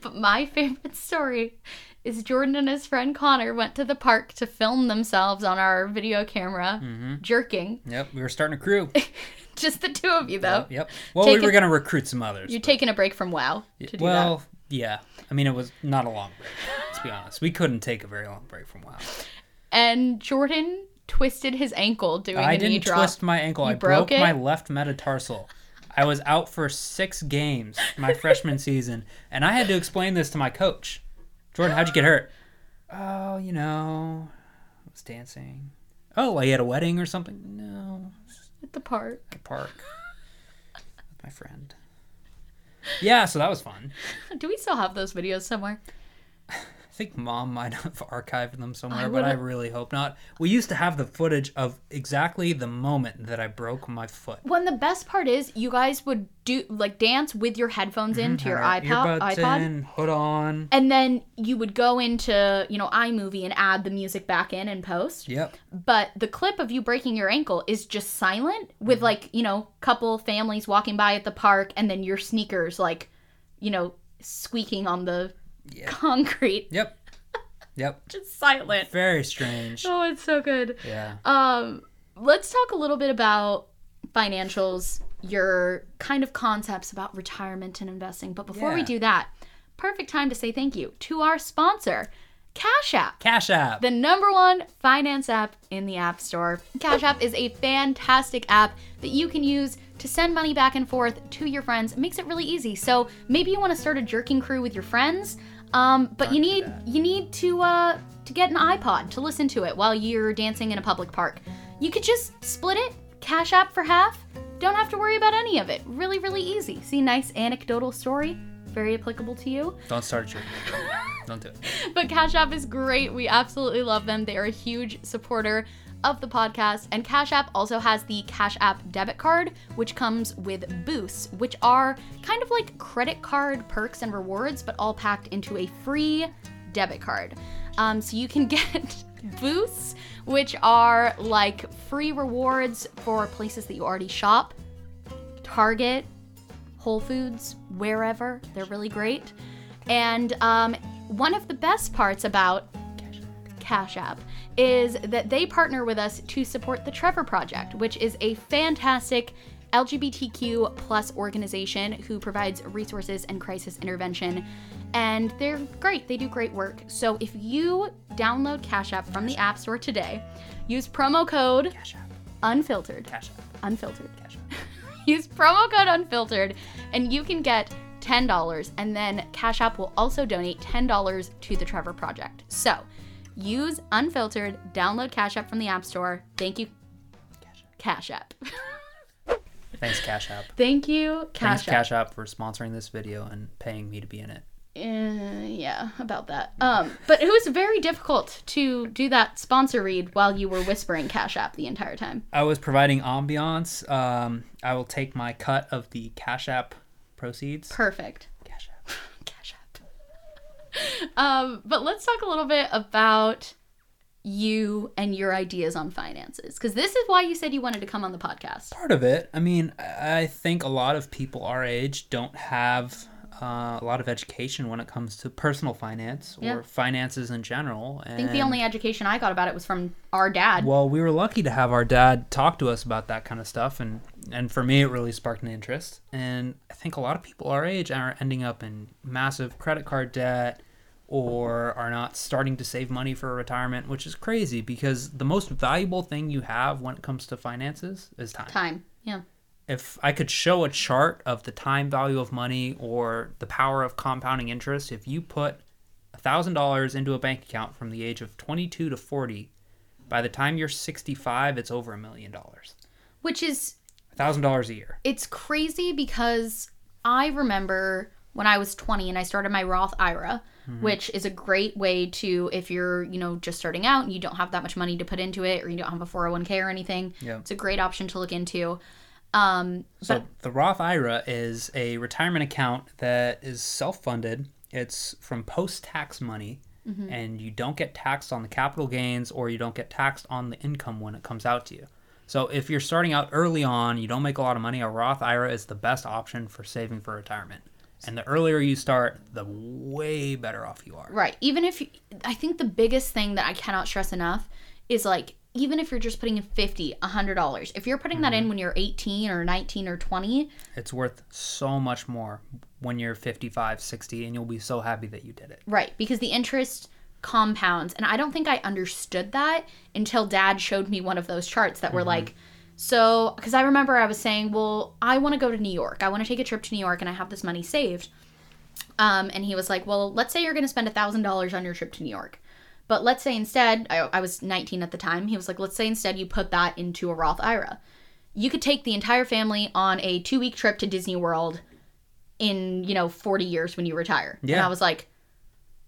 But my favorite story is Jordan and his friend Connor went to the park to film themselves on our video camera mm-hmm. jerking. Yep, we were starting a crew. Just the two of you though. Yep. yep. Well, we were gonna recruit some others. You're but- taking a break from WoW to do well, yeah. I mean, it was not a long break. Let's be honest. We couldn't take a very long break from WoW. And Jordan twisted his ankle doing I a knee didn't drop. twist my ankle. You I broke, broke my left metatarsal. I was out for six games my freshman season, and I had to explain this to my coach. Jordan, how'd you get hurt? Oh, you know, I was dancing. Oh, you had a wedding or something? No, at the park. at a park with my friend. Yeah, so that was fun. Do we still have those videos somewhere? I think mom might have archived them somewhere, I but I really hope not. We used to have the footage of exactly the moment that I broke my foot. When the best part is, you guys would do like dance with your headphones into your Had our iPod, iPod, in, hood on. and then you would go into you know iMovie and add the music back in and post. Yep. But the clip of you breaking your ankle is just silent Mm-hmm. with like you know couple families walking by at the park, and then your sneakers like you know squeaking on the Yeah. concrete. Yep. Yep. Just silent. Very strange. Oh, it's so good. Yeah. Um, let's talk a little bit about financials, your kind of concepts about retirement and investing. But before we do that, perfect time to say thank you to our sponsor, Cash App. Cash App. The number one finance app in the App Store. Cash App is a fantastic app that you can use to send money back and forth to your friends. It makes it really easy. So maybe you want to start a jerking crew with your friends, um, but you need you need to uh, to get an iPod to listen to it while you're dancing in a public park. You could just split it, Cash App for half. Don't have to worry about any of it. Really, really easy. See, nice anecdotal story. Very applicable to you. Don't start a jerking. Don't do it. But Cash App is great. We absolutely love them. They are a huge supporter of the podcast. And Cash App also has the Cash App debit card, which comes with boosts, which are kind of like credit card perks and rewards, but all packed into a free debit card. Um, so you can get boosts, which are like free rewards for places that you already shop, Target, Whole Foods, wherever. They're really great. And um, one of the best parts about Cash App is that they partner with us to support the Trevor Project, which is a fantastic LGBTQ plus organization who provides resources and crisis intervention. And they're great. They do great work. So if you download Cash App from the App Store today, use promo code Cash App. unfiltered. Cash App. Unfiltered Cash App. use promo code unfiltered and you can get $10 and then cash app will also donate $10 to the trevor project so use unfiltered. Download cash app from the app store. Thank you. Cash app. Thanks, Cash App. thank you Thanks, cash app. Cash App, for sponsoring this video and paying me to be in it. Uh, yeah about that. Um but it was very difficult to do that sponsor read while you were whispering cash app the entire time. I was providing ambiance. Um, I will take my cut of the Cash App proceeds. perfect Cash App. Cash App. um, but let's talk a little bit about you and your ideas on finances, because this is why you said you wanted to come on the podcast. Part of it. I mean, I think a lot of people our age don't have uh, a lot of education when it comes to personal finance or Yeah. finances in general. And I think the only education I got about it was from our dad. well, we were lucky to have our dad talk to us about that kind of stuff, and and for me, it really sparked an interest. And I think a lot of people our age are ending up in massive credit card debt, or are not starting to save money for retirement, which is crazy because the most valuable thing you have when it comes to finances is time. Time. Yeah. If I could show a chart of the time value of money or the power of compounding interest, if you put $1,000 into a bank account from the age of 22 to 40, by the time you're 65, it's over a million dollars. Which is $1,000 a year. it's crazy because I remember when I was 20 and I started my Roth IRA, Mm-hmm. which is a great way to if you're, you know, just starting out and you don't have that much money to put into it or you don't have a 401k or anything. Yeah. It's a great option to look into. Um, So the Roth IRA is a retirement account that is self-funded. It's from post-tax money. and you don't get taxed on the capital gains or you don't get taxed on the income when it comes out to you. So if you're starting out early on, you don't make a lot of money, a Roth IRA is the best option for saving for retirement. And the earlier you start, the way better off you are. Right. Even if you, I think the biggest thing that I cannot stress enough is like even if you're just putting in 50, $100. If you're putting that Mm-hmm. in when you're 18 or 19 or 20, It's worth so much more when you're 55, 60 and you'll be so happy that you did it. right, because the interest compounds and I don't think I understood that until dad showed me one of those charts that were like so cuz I remember I was saying, "Well, I want to go to New York. I want to take a trip to New York and I have this money saved." Um, and he was like, "Well, let's say you're going to spend $1,000 on your trip to New York." But let's say instead, I, I was 19 at the time. He was like, let's say instead you put that into a Roth IRA. You could take the entire family on a two week trip to Disney World in, you know, 40 years when you retire. And Yeah. I was like,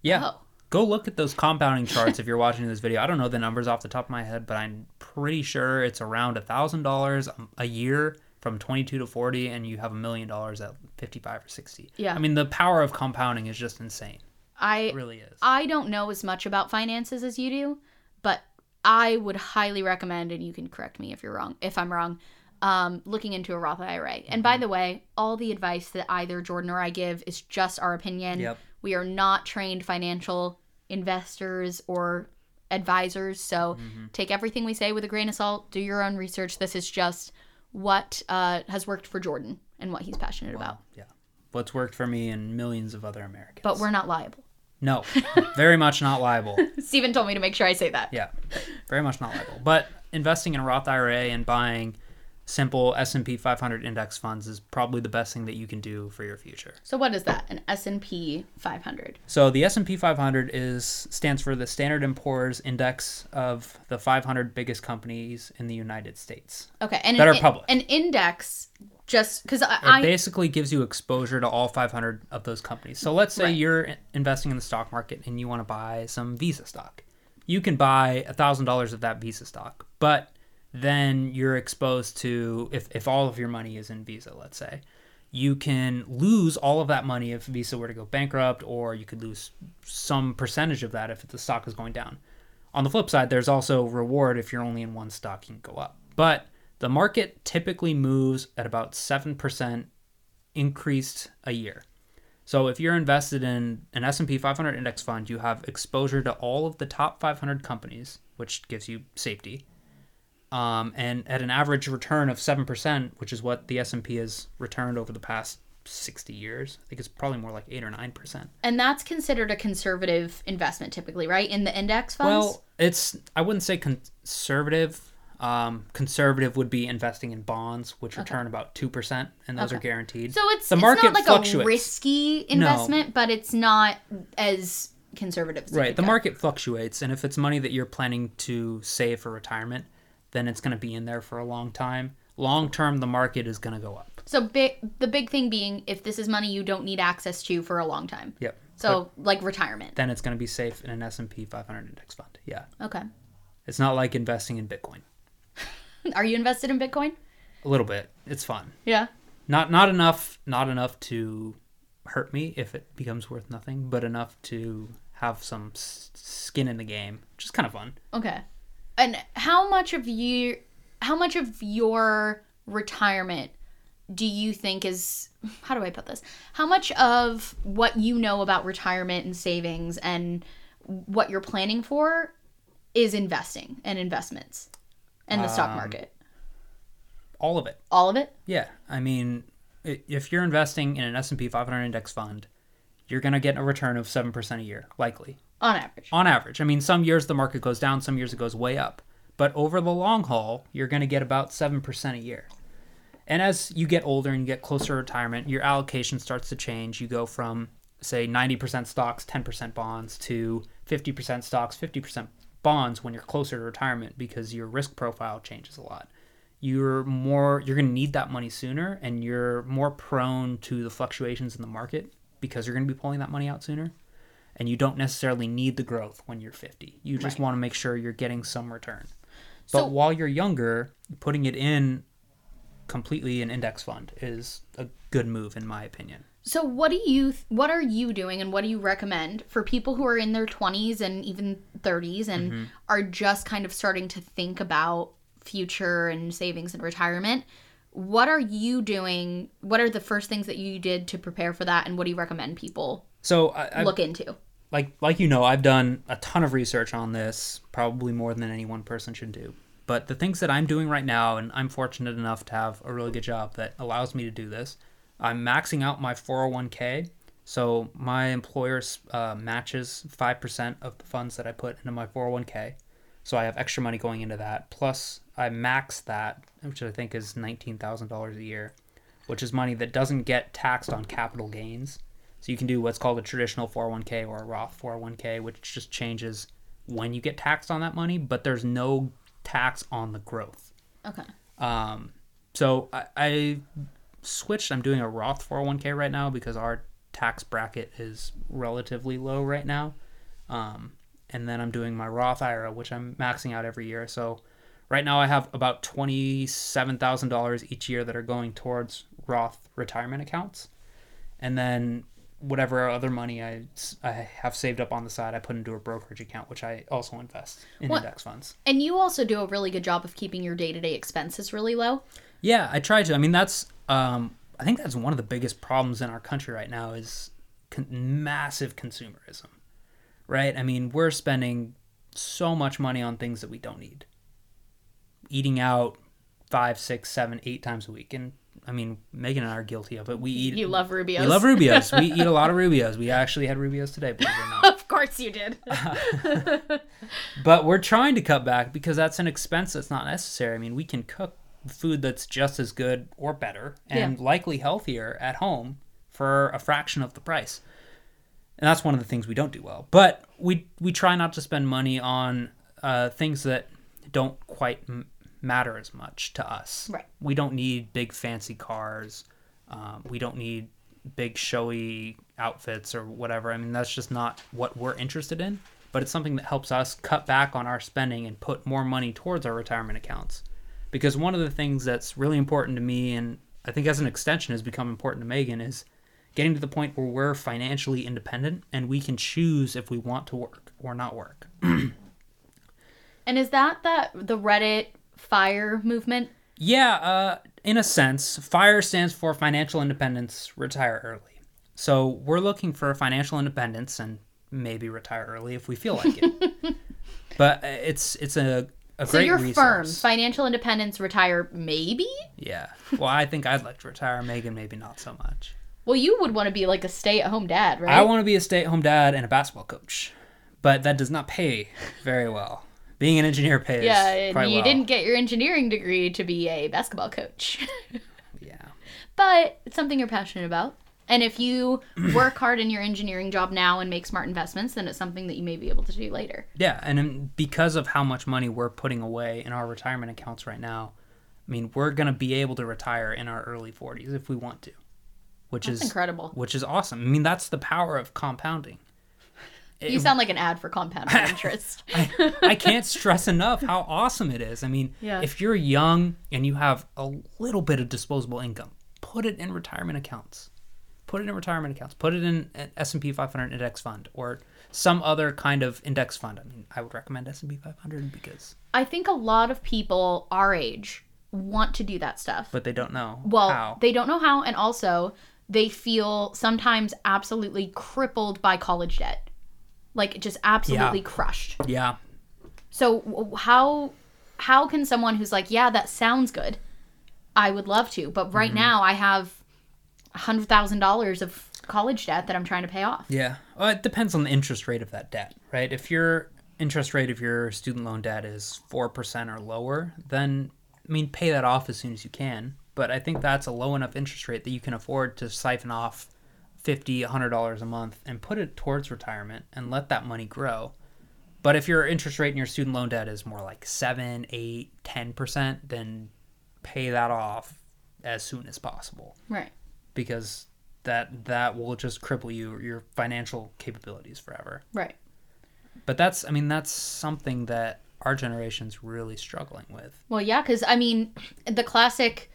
Yeah. Oh. Go look at those compounding charts if you're watching this video. I don't know the numbers off the top of my head, but I'm pretty sure it's around a thousand dollars a year from 22 to 40, and you have a million dollars at 55 or 60. Yeah. I mean, the power of compounding is just insane. I It really is. I don't know as much about finances as you do, but I would highly recommend, and you can correct me if you're wrong, if I'm wrong, um, looking into a Roth IRA. And Mm-hmm. by the way, all the advice that either Jordan or I give is just our opinion. Yep. We are not trained financial investors or advisors, so Mm-hmm. take everything we say with a grain of salt. Do your own research. This is just what uh, has worked for Jordan and what he's passionate about. Yeah. What's worked for me and millions of other Americans. But we're not liable. no, very much not liable. Steven told me to make sure I say that. Yeah, very much not liable. But investing in a Roth IRA and buying simple S&P 500 index funds is probably the best thing that you can do for your future. So what is that? An S&P 500. So the S&P 500 is stands for the Standard & Poor's Index of the 500 biggest companies in the United States. Okay, and That an, are public. An index just cuz It I, I basically gives you exposure to all 500 of those companies. So let's say Right. you're investing in the stock market and you want to buy some Visa stock. You can buy $1,000 of that Visa stock, but then you're exposed to, if, if all of your money is in Visa, let's say, you can lose all of that money if Visa were to go bankrupt, or you could lose some percentage of that if the stock is going down. On the flip side, there's also reward if you're only in one stock, you can go up. But the market typically moves at about 7% increased a year. So if you're invested in an S&P 500 index fund, you have exposure to all of the top 500 companies, which gives you safety. Um, and at an average return of 7%, which is what the S&P has returned over the past 60 years. I think it's probably more like 8 or 9%. and that's considered a conservative investment typically, right? In the index funds? Well, it's I wouldn't say conservative. Um, conservative would be investing in bonds, which return about two percent, and those are guaranteed. so it's the it's market not like fluctuates. a risky investment, but it's not as conservative as right. The of. market fluctuates, and if it's money that you're planning to save for retirement, then it's going to be in there for a long time. Long term, the market is going to go up. So big the big thing being if this is money you don't need access to for a long time. Yep. So like retirement. then it's going to be safe in an S and P 500 index fund. Yeah, Okay. it's not like investing in Bitcoin. Are you invested in Bitcoin? A little bit. It's fun. Yeah. Not not enough. Not enough to hurt me if it becomes worth nothing, but enough to have some s- skin in the game, which is kind of fun. Okay. And how much of you how much of your retirement do you think is how do I put this? How much of what you know about retirement and savings and what you're planning for is investing and investments and the stock Um, market? All of it. All of it? Yeah, I mean, if you're investing in an S&P 500 index fund, you're going to get a return of 7% a year, likely. On average. On average. I mean, some years the market goes down, some years it goes way up. But over the long haul, you're going to get about 7% a year. And as you get older and get closer to retirement, your allocation starts to change. You go from, say, 90% stocks, 10% bonds to 50% stocks, 50% bonds when you're closer to retirement because your risk profile changes a lot. You're more you're going to need that money sooner and you're more prone to the fluctuations in the market because you're going to be pulling that money out sooner and you don't necessarily need the growth when you're 50. You just Right. want to make sure you're getting some return. But So- while you're younger, putting it in completely an index fund is a good move in my opinion. So what do you what are you doing and what do you recommend for people who are in their 20s and even 30s and Mm-hmm. are just kind of starting to think about future and savings and retirement? What are you doing? What are the first things that you did to prepare for that and what do you recommend people So I, I look into? like like you know, I've done a ton of research on this, probably more than any one person should do. But the things that I'm doing right now, and I'm fortunate enough to have a really good job that allows me to do this. I'm maxing out my 401k. So my employer uh, matches five percent of the funds that I put into my 401k. So I have extra money going into that. Plus, I max that, which I think is nineteen thousand dollars a year, which is money that doesn't get taxed on capital gains. So you can do what's called a traditional 401k or a Roth 401k, which just changes when you get taxed on that money, but there's no tax on the growth. Okay. Um, so I, I switched. I'm doing a Roth 401k right now because our tax bracket is relatively low right now. Um, and then I'm doing my Roth IRA, which I'm maxing out every year. So right now I have about $27,000 each year that are going towards Roth retirement accounts. And then whatever other money I, I have saved up on the side, I put into a brokerage account, which I also invest in What- index funds. And you also do a really good job of keeping your day-to-day expenses really low. Yeah, I try to. I mean, that's um, I think that's one of the biggest problems in our country right now is con- massive consumerism, right? I mean, we're spending so much money on things that we don't need. Eating out five, six, seven, eight times a week, and I mean, Megan and I are guilty of it. We eat. You love Rubios. We love Rubios. we eat a lot of Rubios. We actually had Rubios today, believe it or not. of course you did. But we're trying to cut back because that's an expense that's not necessary. I mean, we can cook food that's just as good or better and likely healthier at home for a fraction of the price. And that's one of the things we don't do well. But we we try not to spend money on uh, things that don't quite m- matter as much to us. Right. We don't need big fancy cars. Um, we don't need big showy outfits or whatever. I mean, that's just not what we're interested in. But it's something that helps us cut back on our spending and put more money towards our retirement accounts. Because one of the things that's really important to me, and I think as an extension has become important to Megan, is getting to the point where we're financially independent and we can choose if we want to work or not work. and is that that the Reddit fire movement? Yeah, uh, in a sense, FIRE stands for Financial Independence Retire Early. So we're looking for financial independence and maybe retire early if we feel like it. but uh, it's it's a, a So great you're resource. firm. Financial independence, retire maybe? Yeah. Well, I think I'd like to retire. Megan, maybe not so much. Well, you would want to be like a stay-at-home dad, right? I want to be a stay-at-home dad and a basketball coach, but that does not pay very well. Being an engineer pays yeah, and you well. didn't get your engineering degree to be a basketball coach. Yeah. but it's something you're passionate about. And if you work hard in your engineering job now and make smart investments, then it's something that you may be able to do later. Yeah, and um, because of how much money we're putting away in our retirement accounts right now, I mean, we're going to be able to retire in our early 40s if we want to. Which That's is incredible. Which is awesome. I mean, that's the power of compounding. You sound like an ad for compound interest. I, I can't stress enough how awesome it is. I mean, Yeah. if you're young and you have a little bit of disposable income, put it in retirement accounts. Put it in retirement accounts. Put it in an S&P 500 index fund or some other kind of index fund. I mean, I would recommend S&P 500 because I think a lot of people our age want to do that stuff. but they don't know well, how. they don't know how, and also they feel sometimes absolutely crippled by college debt. Like just absolutely Yeah. crushed. yeah, So how how can someone who's like, yeah, that sounds good, I would love to, but Mm-hmm. right now I have a hundred thousand dollars of college debt that I'm trying to pay off. yeah. Well, it depends on the interest rate of that debt, right? If your interest rate of your student loan debt is four percent or lower, then I mean, pay that off as soon as you can. But I think that's a low enough interest rate that you can afford to siphon off fifty, hundred dollars a month and put it towards retirement and let that money grow. But if your interest rate in your student loan debt is more like seven, eight, ten percent, then pay that off as soon as possible Right. because that that will just cripple you your financial capabilities forever. Right. But that's I mean that's something that our generation's really struggling with. Well, yeah, because I mean, the classic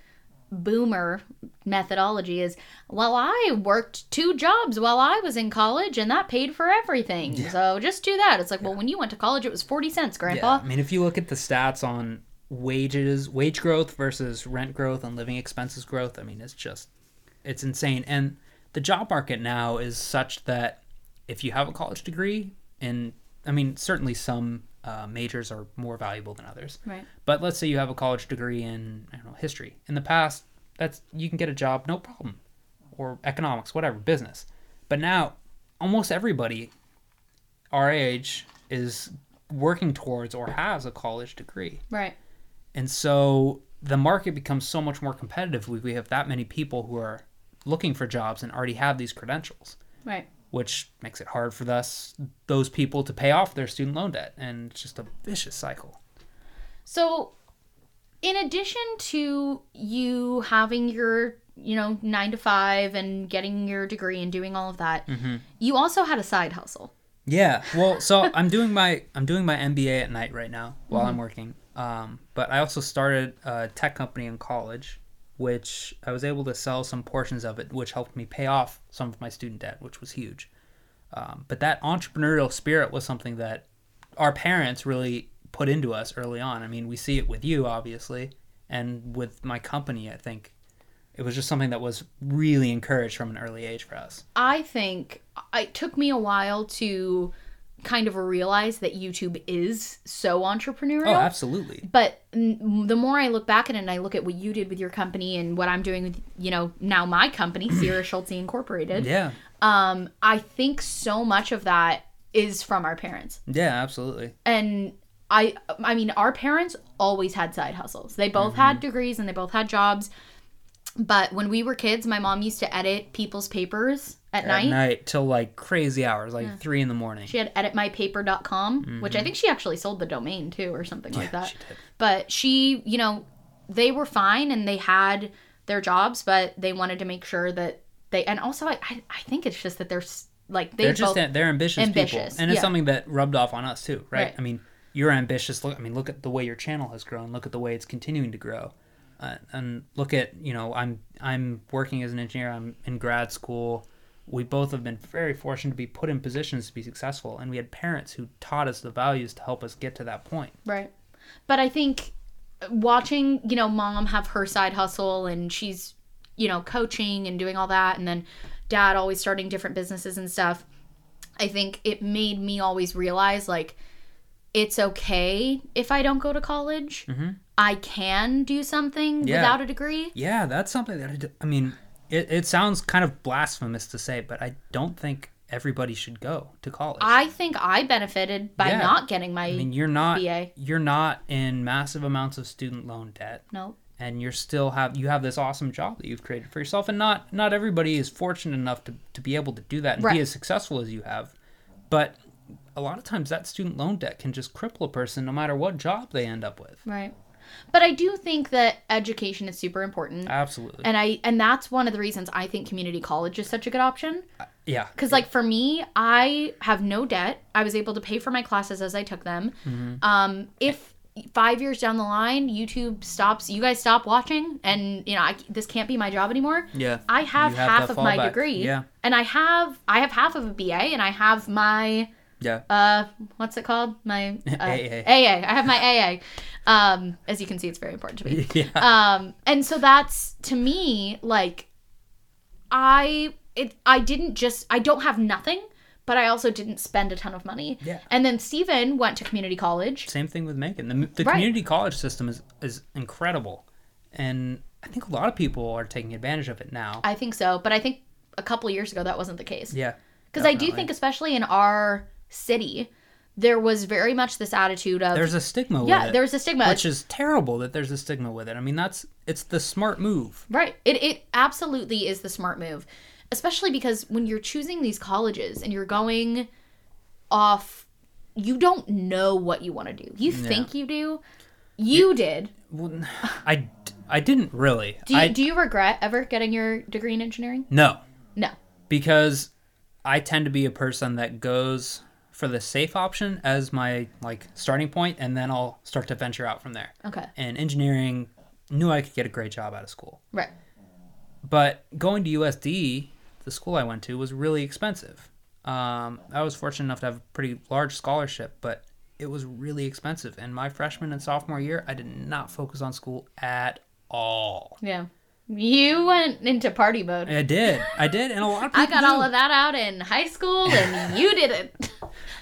boomer methodology is well i worked two jobs while i was in college and that paid for everything. So just do that. It's like well when you went to college it was 40 cents grandpa. Yeah, I mean, if you look at the stats on wages, wage growth versus rent growth and living expenses growth, I mean, it's just, it's insane. And the job market now is such that if you have a college degree, and I mean, certainly some uh, majors are more valuable than others. right But let's say you have a college degree in I don't know history. In the past, that's you can get a job no problem, or economics, whatever, business. But now, almost everybody our age is working towards or has a college degree, right and so the market becomes so much more competitive. We we have that many people who are looking for jobs and already have these credentials right which makes it hard for us those people to pay off their student loan debt and it's just a vicious cycle So, in addition to you having your, you know, nine to five and getting your degree and doing all of that, you also had a side hustle. Yeah. Well, so I'm doing my I'm doing my MBA at night right now while I'm working. Um, but I also started a tech company in college, which I was able to sell some portions of it, which helped me pay off some of my student debt, which was huge. Um, but that entrepreneurial spirit was something that our parents really put into us early on. I mean, we see it with you, obviously, and with my company. I think it was just something that was really encouraged from an early age for us. I think it took me a while to kind of realize that YouTube is so entrepreneurial. Oh, absolutely. but n- the more I look back at it and I look at what you did with your company and what I'm doing with, you know, now my company, Sierra Schultzzie Incorporated, Yeah. um, I think so much of that is from our parents. Yeah, absolutely. And I I mean our parents always had side hustles. They both Mm-hmm. had degrees and they both had jobs. But when we were kids, my mom used to edit people's papers at, at night. night till like crazy hours, like three in the morning. She had editmypaper.com, which I think she actually sold the domain too or something like that. Mm-hmm. she did. But she, you know, they were fine and they had their jobs, but they wanted to make sure that they and also I I, I think it's just that they're like they They're just they're ambitious, ambitious, people, and it's yeah. something that rubbed off on us too, right? Right. I mean, you're ambitious. Look, I mean, look at the way your channel has grown. Look at the way it's continuing to grow, uh, and look at you know, I'm I'm working as an engineer. I'm in grad school. We both have been very fortunate to be put in positions to be successful, and we had parents who taught us the values to help us get to that point. Right. But I think watching, you know, mom have her side hustle and she's, you know, coaching and doing all that and then dad always starting different businesses and stuff. I think it made me always realize like it's okay if I don't go to college. Mm-hmm. I can do something Yeah. without a degree. Yeah, that's something that I, d- I mean, it, it sounds kind of blasphemous to say, but I don't think everybody should go to college. I think I benefited by Yeah. not getting my I mean, you're not BA. you're not in massive amounts of student loan debt, no. and you're still have you have this awesome job that you've created for yourself, and not not everybody is fortunate enough to to be able to do that and Right. be as successful as you have, but a lot of times that student loan debt can just cripple a person no matter what job they end up with. Right. But I do think that education is super important. Absolutely. and I and that's one of the reasons I think community college is such a good option. yeah. Because like for me, I have no debt. I was able to pay for my classes as I took them. Um, if five years down the line, YouTube stops, you guys stop watching, and you know I, this can't be my job anymore. Yeah. I have, have half of my fallback. degree. Yeah. and I have I have half of a BA, and I have my Yeah. uh what's it called my uh, AA. AA. I have my AA. Um, as you can see, it's very important to me yeah. um and so that's to me like i it i didn't just i don't have nothing but i also didn't spend a ton of money Yeah. and then Steven went to community college Same thing with Megan. The, the Right. community college system is is incredible, and I think a lot of people are taking advantage of it now. i think so but i think a couple years ago that wasn't the case yeah. because i do think especially in our city there was very much this attitude of there's a stigma with yeah it. there's a stigma which is terrible that there's a stigma with it. I mean, that's it's the smart move. Right. It it absolutely is the smart move. Especially because when you're choosing these colleges and you're going off you don't know what you want to do. You think you do. You did. Well, I, I didn't really. Do you, I do you regret ever getting your degree in engineering? no No. because I tend to be a person that goes for the safe option as my like starting point, and then I'll start to venture out from there. Okay. And engineering knew I could get a great job out of school. Right. But going to USD, the school I went to, was really expensive. Um, I was fortunate enough to have a pretty large scholarship, but it was really expensive. And my freshman and sophomore year, I did not focus on school at all. Yeah. You went into party mode. I did, I did, and a lot of people I got do. all of that out in high school, and you didn't.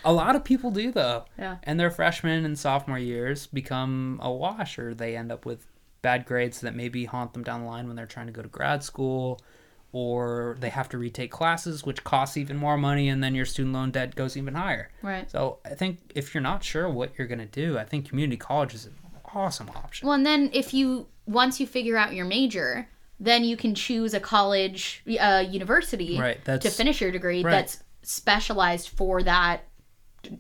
A lot of people do though. Yeah. And their freshman and sophomore years become a wash, or they end up with bad grades that maybe haunt them down the line when they're trying to go to grad school, or they have to retake classes, which costs even more money, and then your student loan debt goes even higher. Right. So I think if you're not sure what you're gonna do, I think community college is an awesome option. Well, and then if you once you figure out your major, then you can choose a college, uh, university, Right, to finish your degree right. that's specialized for that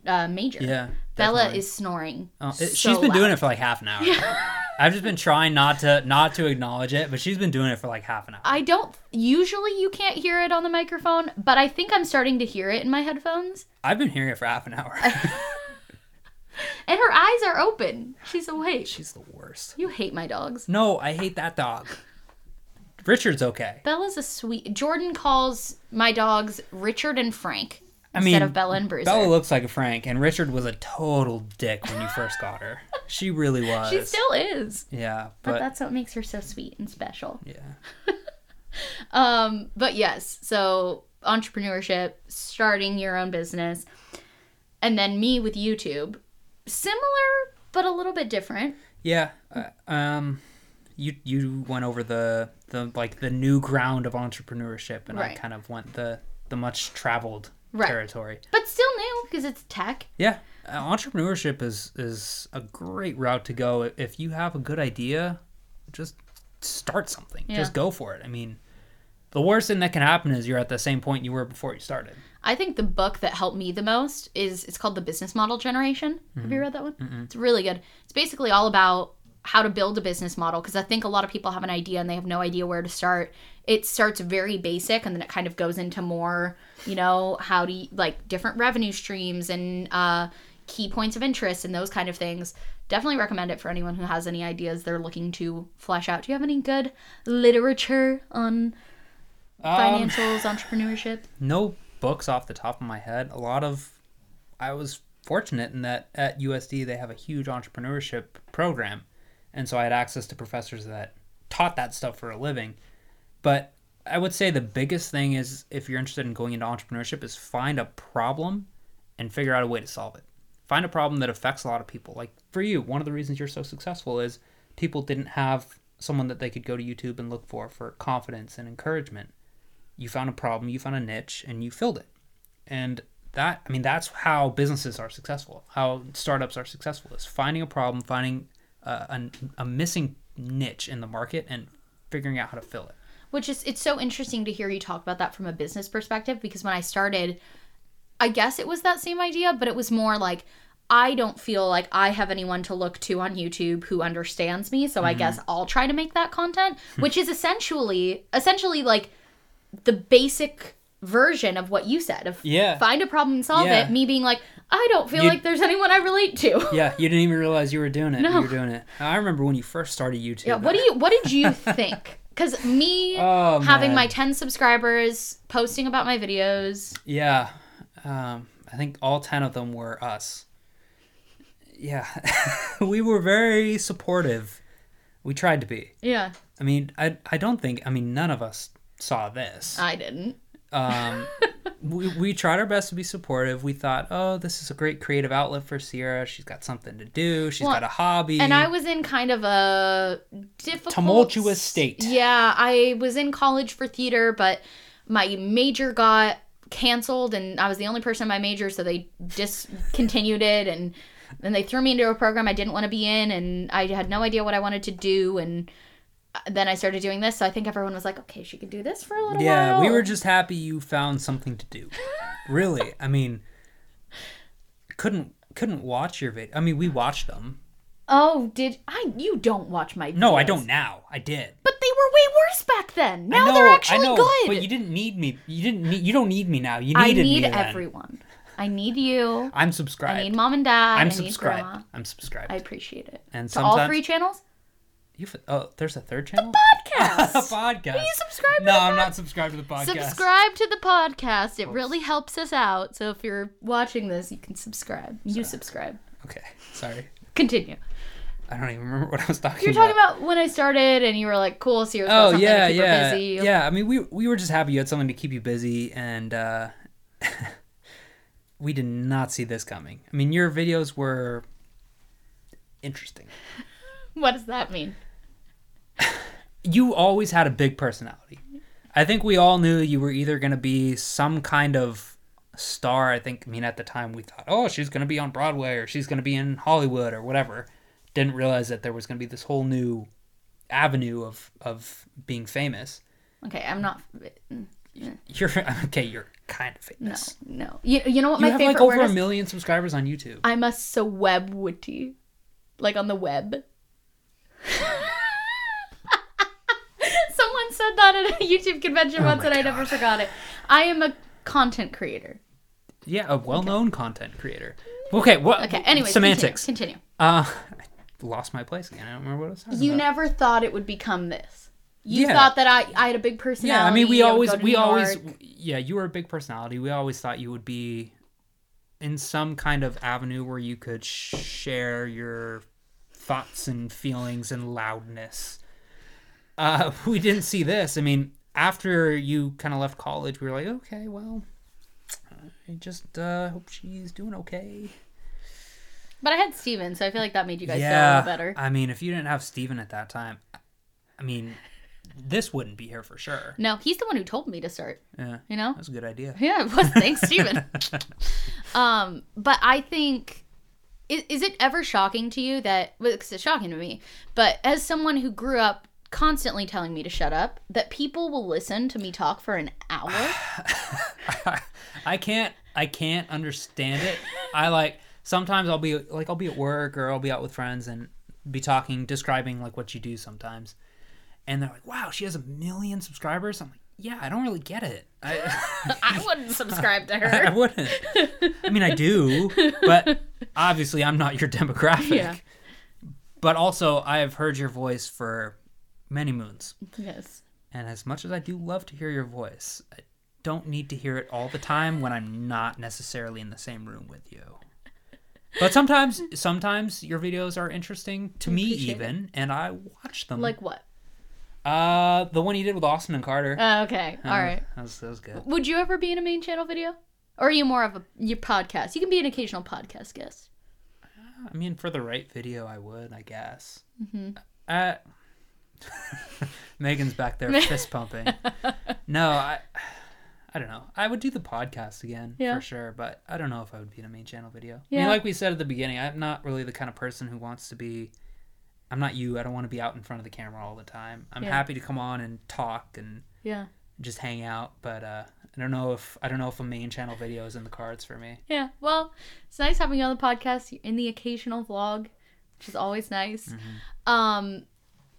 uh, major. Yeah, Bella definitely. is snoring. Oh, it- so she's been doing it for like half an hour. I've just been trying not to not to acknowledge it, but she's been doing it for like half an hour. I don't. Usually, you can't hear it on the microphone, but I think I'm starting to hear it in my headphones. I've been hearing it for half an hour. And her eyes are open. She's awake. she's the worst. You hate my dogs. No, I hate that dog. Richard's okay. Bella's a sweet. Jordan calls my dogs Richard and Frank I instead mean, of Bella and Bruiser. Bella looks like a Frank, and Richard was a total dick when you first got her. She really was. she still is, yeah, but but, that's what makes her so sweet and special. yeah, Um, but yes, so entrepreneurship, starting your own business, and then me with YouTube, similar but a little bit different. yeah. Uh, um, you you went over the the like the new ground of entrepreneurship, and I kind of went the the much traveled Right. territory. But still new because it's tech. Yeah, uh, entrepreneurship is is a great route to go. If you have a good idea, just start something. Yeah. Just go for it. I mean, the worst thing that can happen is you're at the same point you were before you started. I think the book that helped me the most is it's called The Business Model Generation. Have you read that one? It's really good. It's basically all about how to build a business model because I think a lot of people have an idea and they have no idea where to start. It starts very basic and then it kind of goes into more, you know, how do you like different revenue streams and uh, key points of interest and those kind of things. Definitely recommend it for anyone who has any ideas they're looking to flesh out. Do you have any good literature on Um, financials, entrepreneurship? no books off the top of my head. A lot of I was fortunate in that at USD they have a huge entrepreneurship program, and so I had access to professors that taught that stuff for a living. But I would say the biggest thing is if you're interested in going into entrepreneurship is find a problem and figure out a way to solve it. Find a problem that affects a lot of people. Like for you, one of the reasons you're so successful is people didn't have someone that they could go to YouTube and look for for confidence and encouragement you found a problem, you found a niche, and you filled it. And that, I mean, that's how businesses are successful, how startups are successful is finding a problem, finding uh, a, a missing niche in the market, and figuring out how to fill it. which is it's so interesting to hear you talk about that from a business perspective because when I started I guess it was that same idea but it was more like I don't feel like I have anyone to look to on YouTube who understands me so Mm-hmm. I guess I'll try to make that content which is essentially essentially like the basic version of what you said of Yeah. find a problem and solve Yeah. it me being like I don't feel You- like there's anyone I relate to Yeah, you didn't even realize you were doing it. No. You were doing it. I remember when you first started YouTube. Yeah, what do you what did you think? Cuz me Oh, having man. my 10 subscribers, posting about my videos, Yeah, um, I think all ten of them were us. Yeah, we were very supportive. We tried to be. yeah, I mean, I I don't think. I mean, none of us saw this. I didn't. Um, we we tried our best to be supportive. We thought, oh, this is a great creative outlet for Sierra. She's got something to do. She's Well, got a hobby. And I was in kind of a difficult Tumultuous state. Yeah, I was in college for theater, but my major got canceled and I was the only person in my major so they discontinued it and then they threw me into a program I didn't want to be in and I had no idea what I wanted to do and then I started doing this so I think everyone was like okay she can do this for a little yeah, while we were just happy you found something to do. really, I mean, couldn't couldn't watch your video. I mean, we watched them. Oh, did I you don't watch my No, I don't now. I did. But they were way worse back then. Now know, they're actually I know, good. But you didn't need me. You didn't need. You don't need me now. You I need me then. everyone. I need you. I'm I subscribed. need mom and dad. I'm I subscribed. I'm subscribed. I appreciate it. and To all three channels? You f- oh, there's a third channel. The Podcast. a podcast. Will you subscribe to No, I'm pod- not subscribed to the podcast. Subscribe to the podcast. It really helps us out. So if you're watching this, you can subscribe. You subscribe. Okay, sorry. Continue. I don't even remember what I was talking about. You're talking about when I started, and you were like, "Cool, serious about Oh something yeah, to keep yeah, busy." yeah. I mean, we we were just happy you had something to keep you busy, and uh, we did not see this coming. I mean, your videos were interesting. What does that mean? You always had a big personality. I think we all knew you were either going to be some kind of star. I think, I mean, at the time we thought, oh, she's going to be on Broadway or she's going to be in Hollywood or whatever. Didn't realize that there was going to be this whole new avenue of of being famous. Okay, I'm not. Mm. You're okay. You're kind of famous. no. no. You, you know what You my have favorite like over a is? million subscribers on YouTube. I'm a sweb witty, like on the web. Said that at a YouTube convention Oh once, and I never forgot it. I am a content creator. yeah, a well-known content creator. Okay, what? Okay. anyway, semantics. Continue. Uh, I lost my place again. I don't remember what I was talking continue. You about. never thought it would become this. You Yeah. thought that I, I had a big personality. Yeah, I mean, we always, we New always, York. yeah, you were a big personality. We always thought you would be in some kind of avenue where you could share your thoughts and feelings and loudness. Uh, we didn't see this. I mean, after you kind of left college, we were like, okay, well, I just uh, hope she's doing okay. But I had Steven, so I feel like that made you guys feel a little better. I mean, if you didn't have Steven at that time, I mean, this wouldn't be here for sure. No, he's the one who told me to start. Yeah, You know? that's a good idea. Yeah, it was. Thanks, Steven. um, but I think is, is it ever shocking to you that well, it's shocking to me, but as someone who grew up constantly telling me to shut up, that people will listen to me talk for an hour? I can't I can't understand it. I like sometimes I'll be like I'll be at work or I'll be out with friends and be talking describing like what you do sometimes. And they're like, "Wow, she has a million subscribers." I'm like, "Yeah, I don't really get it." I I wouldn't subscribe to her. I her. wouldn't. I mean, I do, but obviously I'm not your demographic. Yeah. But also, I have heard your voice for many moons. yes. And as much as I do love to hear your voice, I don't need to hear it all the time when I'm not necessarily in the same room with you. But sometimes, sometimes your videos are interesting to me, appreciate even, and I watch them. Like what? uh, the one you did with Austin and Carter. Uh, okay. All Uh, right. that was, that was good. Would you ever be in a main channel video? Or are you more of a your podcast? You can be an occasional podcast guest. I mean, for the right video, I would, I guess. Mm-hmm. Uh, Megan's back there fist pumping. No, I, I don't know. I would do the podcast again Yeah. for sure, but I don't know if I would be in a main channel video. I Yeah. mean, like we said at the beginning, I'm not really the kind of person who wants to be. I'm not you. I don't want to be out in front of the camera all the time. I'm Yeah. happy to come on and talk and Yeah. just hang out, but uh, I don't know if I don't know if a main channel video is in the cards for me. Yeah. Well, it's nice having you on the podcast in the occasional vlog, which is always nice. Mm-hmm. Um,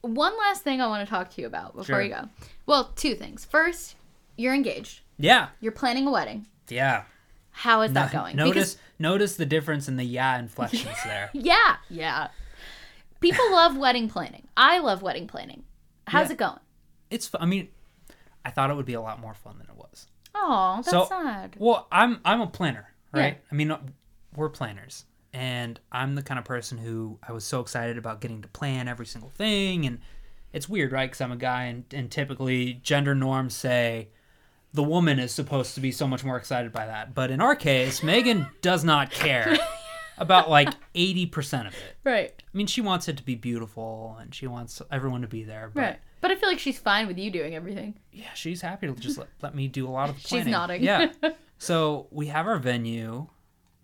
one last thing I want to talk to you about before Sure. you go. Well, two things. First, you're engaged. Yeah, You're planning a wedding. yeah. How is that going? Notice notice the difference in the yeah inflections there. yeah, yeah. People love wedding planning. I love wedding planning. How's Yeah. it going? It's I mean, I thought it would be a lot more fun than it was. Oh, that's So- sad. Well, I'm I'm a planner, right? Yeah. I mean, uh, we're planners, and I'm the kind of person who I was so excited about getting to plan every single thing, and it's weird, right? Because I'm a guy, and and typically gender norms say the woman is supposed to be so much more excited by that, but in our case, Megan does not care about like eighty percent of it. Right. I mean, she wants it to be beautiful, and she wants everyone to be there, but. Right. But I feel like she's fine with you doing everything. yeah, she's happy to just let, let me do a lot of the planning. She's nodding. Yeah. So we have our venue,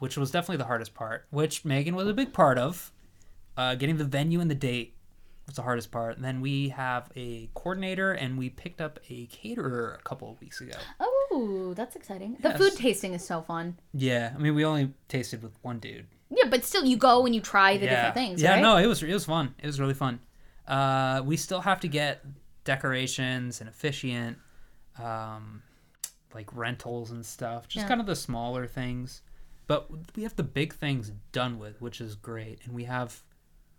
which was definitely the hardest part, which Megan was a big part of. Uh, getting the venue and the date was the hardest part. And then we have a coordinator, and we picked up a caterer a couple of weeks ago. Oh, that's exciting. The Yes. food tasting is so fun. Yeah, I mean, we only tasted with one dude. Yeah, but still, you go and you try the yeah. different things. Yeah, right? no, it was it was fun. It was really fun. Uh, we still have to get decorations and officiant, um, like rentals and stuff. Just Yeah. kind of the smaller things, but we have the big things done with, which is great. And we have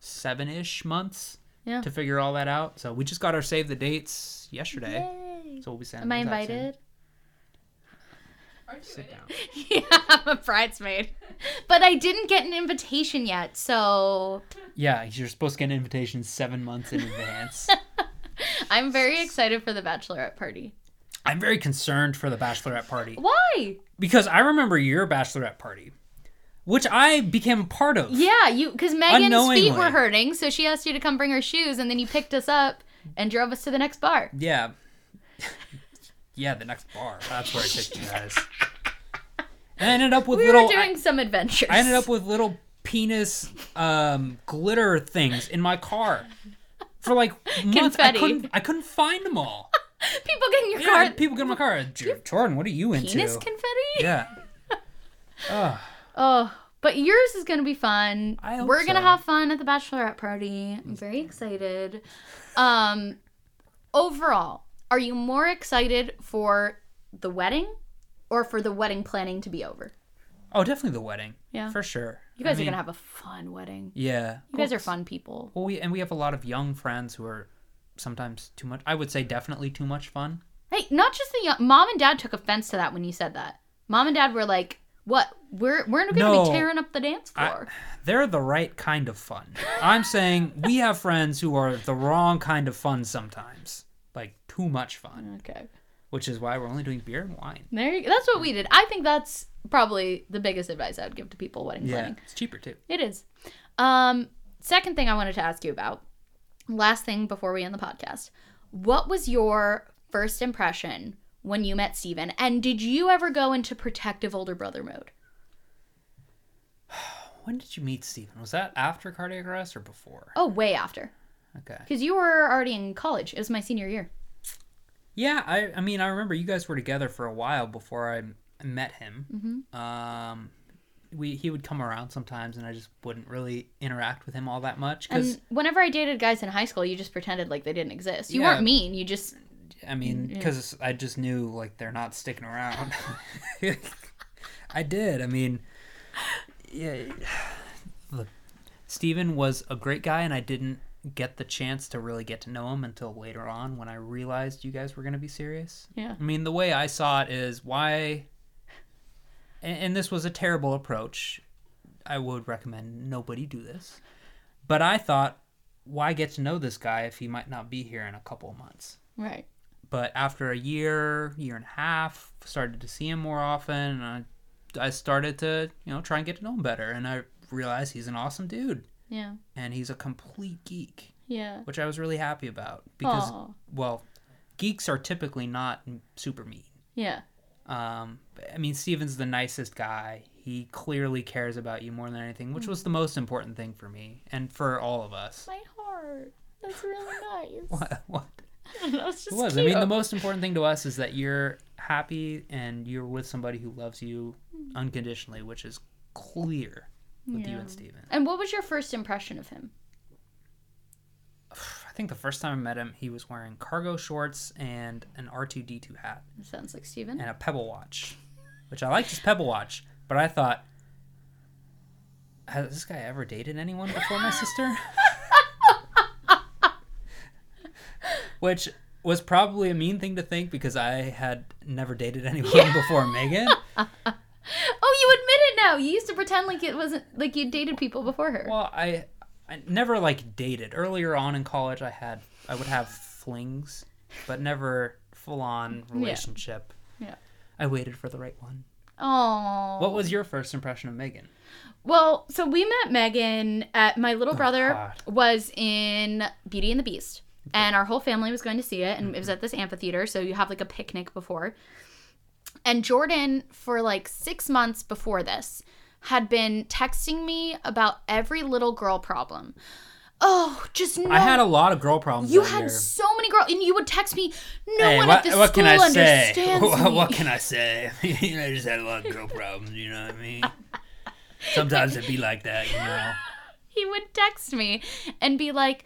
seven ish months Yeah. to figure all that out. So we just got our save the dates yesterday. Yay. So we'll be sending. Am I out soon. invited? Aren't you Sit down. yeah, I'm a bridesmaid. But I didn't get an invitation yet, so Yeah, you're supposed to get an invitation seven months in advance. I'm very excited for the bachelorette party. I'm very concerned for the bachelorette party Why? because I remember your bachelorette party, which I became a part of. Yeah, you because Megan's feet were hurting, so she asked you to come bring her shoes, and then you picked us up and drove us to the next bar. Yeah. yeah, the next bar. That's where I took you guys. And I ended up with We little. were doing some adventures. I ended up with little penis um, glitter things in my car for like months. I couldn't. I couldn't find them all. people getting your Yeah, car people get in my car. Jordan, what are you into? penis confetti. yeah. Ugh. Oh, but yours is gonna be fun. We're gonna have fun at the bachelorette party. I'm very excited. Um, overall, are you more excited for the wedding or for the wedding planning to be over? Oh, definitely the wedding. Yeah. for sure. You guys I mean, are gonna have a fun wedding. Yeah, You guys are fun people. Well, we and we have a lot of young friends who are sometimes too much. I would say definitely too much fun. Hey, not just the young mom and dad took offense to that when you said that. Mom and dad were like, "What? We're we're gonna No. be tearing up the dance floor." They're the right kind of fun. I'm saying we have friends who are the wrong kind of fun sometimes, like too much fun, okay, which is why we're only doing beer and wine. there. You, that's what we did. I think that's probably the biggest advice I would give to people wedding Yeah, planning. it's cheaper too. It is. Um, second thing I wanted to ask you about. Last thing before we end the podcast. What was your first impression when you met Steven? And did you ever go into protective older brother mode? When did you meet Steven? Was that after cardiac arrest or before? Oh, way after. Okay. Because you were already in college. It was my senior year. Yeah, I I mean I remember you guys were together for a while before I met him. Mm-hmm. Um, we he would come around sometimes, and I just wouldn't really interact with him all that much because And whenever I dated guys in high school, you just pretended like they didn't exist. You Yeah. weren't mean. You just I mean, mm, Yeah. because I just knew like they're not sticking around. I did. I mean, yeah. Look, Steven was a great guy, and I didn't get the chance to really get to know him until later on when I realized you guys were going to be serious. yeah. I mean, the way I saw it is why, and, and this was a terrible approach. I would recommend nobody do this. But I thought, why get to know this guy if he might not be here in a couple of months? Right. but after a year, year and a half, started to see him more often, and I, I started to, you know, try and get to know him better, and I realized he's an awesome dude, Yeah. and he's a complete geek, Yeah. which I was really happy about because, Aw. well, geeks are typically not super mean. Yeah. Um, I mean, Steven's the nicest guy. He clearly cares about you more than anything, which was the most important thing for me and for all of us. My heart. That's really nice. What? What? Just It was. I mean, the most important thing to us is that you're happy and you're with somebody who loves you unconditionally, which is clear with you and Steven. And what was your first impression of him? I think the first time I met him, he was wearing cargo shorts and an R2D2 hat sounds like Steven. and a Pebble watch, which I liked his Pebble watch, but I thought, has this guy ever dated anyone before my sister? which was probably a mean thing to think because I had never dated anyone before Megan. Oh, you admit it now. You used to pretend like it wasn't like you dated people before her. Well, I I never like dated. Earlier on in college, I had I would have flings, but never full on relationship. Yeah. I waited for the right one. Oh. What was your first impression of Megan? Well, so we met Megan at my little oh, brother God. was in Beauty and the Beast. And our whole family was going to see it, and it was mm-hmm. at this amphitheater, so you have like a picnic before. And Jordan, for like six months before this, had been texting me about every little girl problem. Oh, just no. I had a lot of girl problems. you had so many girls, and you would text me. No Hey, one what, at this what school can I say? understands What, me. what can I say? you know, I just had a lot of girl problems. You know what I mean? Sometimes it'd be like that, you know. he would text me and be like,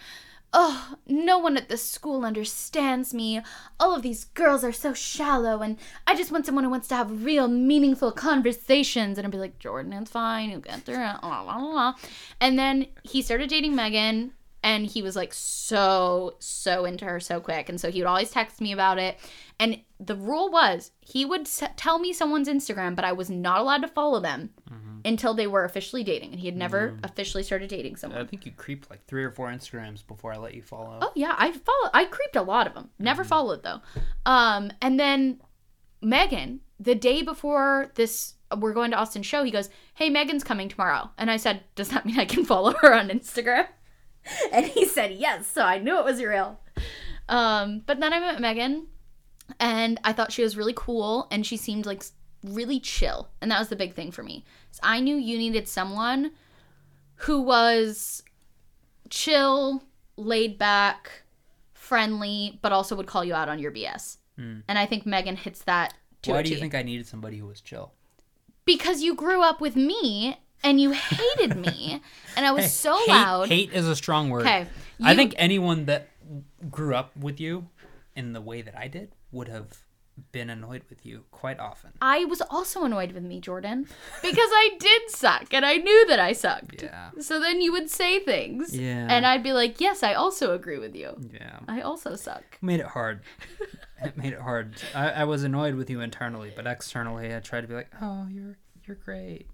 Oh, no one at the school understands me. All of these girls are so shallow, and I just want someone who wants to have real, meaningful conversations. And I'd be like, Jordan, it's fine. You'll get through it. And then he started dating Megan, and he was like so so into her so quick and so he would always text me about it and the rule was he would s- tell me someone's instagram but i was not allowed to follow them mm-hmm. until they were officially dating and he had never mm. officially started dating someone I think you creeped like three or four Instagrams before I let you follow. Oh yeah, I follow. I creeped a lot of them. Never mm-hmm. followed though. Um, and then Megan, the day before this, we're going to Austin show. He goes, "Hey, Megan's coming tomorrow," and I said, "Does that mean I can follow her on Instagram?" And he said yes. So I knew it was real. Um, but then I met Megan, and I thought she was really cool, and she seemed like really chill, and that was the big thing for me. So I knew you needed someone who was chill, laid back, friendly, but also would call you out on your BS. And I think Megan hits that to Why a do you T. think I needed somebody who was chill? Because you grew up with me and you hated me, and I was so hate, loud. Hate is a strong word. Okay, I think anyone that grew up with you in the way that I did would have been annoyed with you quite often. I was also annoyed with me, Jordan, because I did suck and I knew that I sucked. Yeah. So then you would say things, Yeah. and I'd be like, "Yes, I also agree with you. Yeah. I also suck." Made it hard. it made it hard. I, I was annoyed with you internally, but externally I tried to be like, Oh, you're you're great.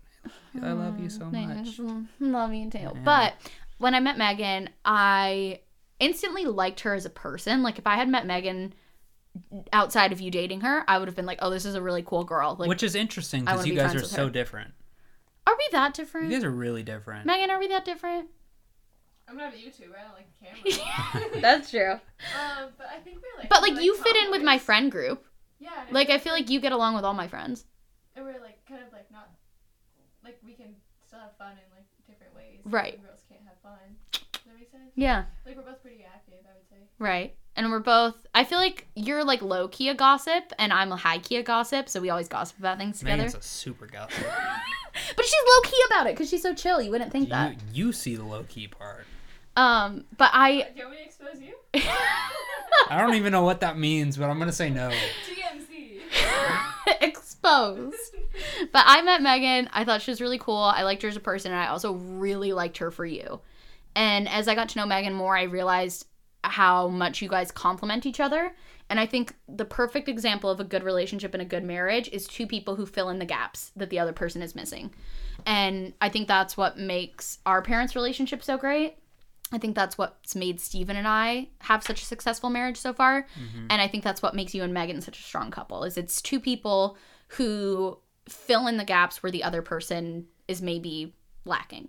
I love you so much. Love you too. But when I met Megan, I instantly liked her as a person. Like if I had met Megan outside of you dating her, I would have been like, "Oh, this is a really cool girl." Like, Which is interesting because you be guys are so her. different. are we that different? You guys are really different. Megan, are we that different? I'm not a YouTuber. I don't like the camera. That's true. um, but I think we're like. But like you fit in with my friend group. Yeah. and Like I feel like you get along with all my friends. And we're like kind of like not, like we can still have fun in like different ways. Right. Some girls can't have fun. Does that make sense? Yeah. Like we're both pretty active, I would say. Right. And we're both I feel like you're like low key a gossip and I'm a high key a gossip, so we always gossip about things together. Megan's a super gossip. But she's low key about it because she's so chill. You wouldn't think you, that. you see the low key part. Um, but I Do you want me to expose you? I don't even know what that means, but I'm gonna say no. TMC. Exposed. But I met Megan. I thought she was really cool. I liked her as a person, and I also really liked her for you. And as I got to know Megan more, I realized how much you guys complement each other. And I think the perfect example of a good relationship and a good marriage is two people who fill in the gaps that the other person is missing. And I think that's what makes our parents' relationship so great. I think that's what's made Steven and I have such a successful marriage so far. Mm-hmm. And I think that's what makes you and Megan such a strong couple is it's two people who fill in the gaps where the other person is maybe lacking.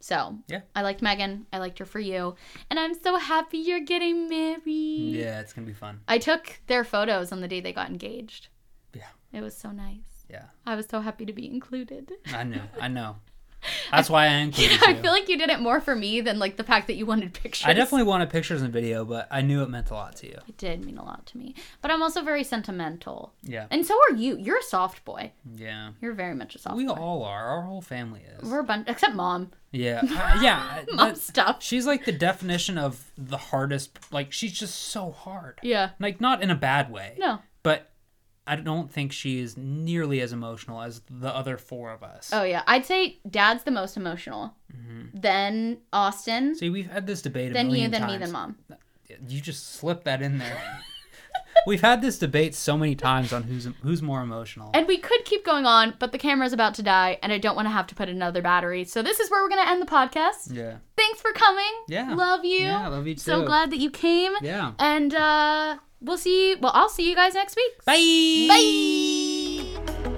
So Yeah. I liked Megan. I liked her for you. And I'm so happy you're getting married. Yeah, it's gonna be fun. I took their photos on the day they got engaged. Yeah. It was so nice. Yeah. I was so happy to be included. I know. I know. That's why I included I you. feel like you did it more for me than like the fact that you wanted pictures. I definitely wanted pictures and video, but I knew it meant a lot to you. It did mean a lot to me. But I'm also very sentimental. Yeah. And so are you. You're a soft boy. Yeah. You're very much a soft boy. We boy. all are. Our whole family is. We're a bunch, except mom. Yeah. Uh, yeah. Mom that- stuff. she's like the definition of the hardest. Like she's just so hard. Yeah. Like not in a bad way. No. But I don't think she is nearly as emotional as the other four of us. Oh yeah. I'd say dad's the most emotional. Then Austin. See, we've had this debate then you. Then times. me. Then mom. You just slipped that in there. we've had this debate so many times on who's who's more emotional. And we could keep going on, but the camera's about to die, and I don't want to have to put another battery. So this is where we're gonna end the podcast. yeah. Thanks for coming. Yeah. Love you. Yeah, love you too. So glad that you came. Yeah. And uh we'll see. Well, I'll see you guys next week. Bye. Bye.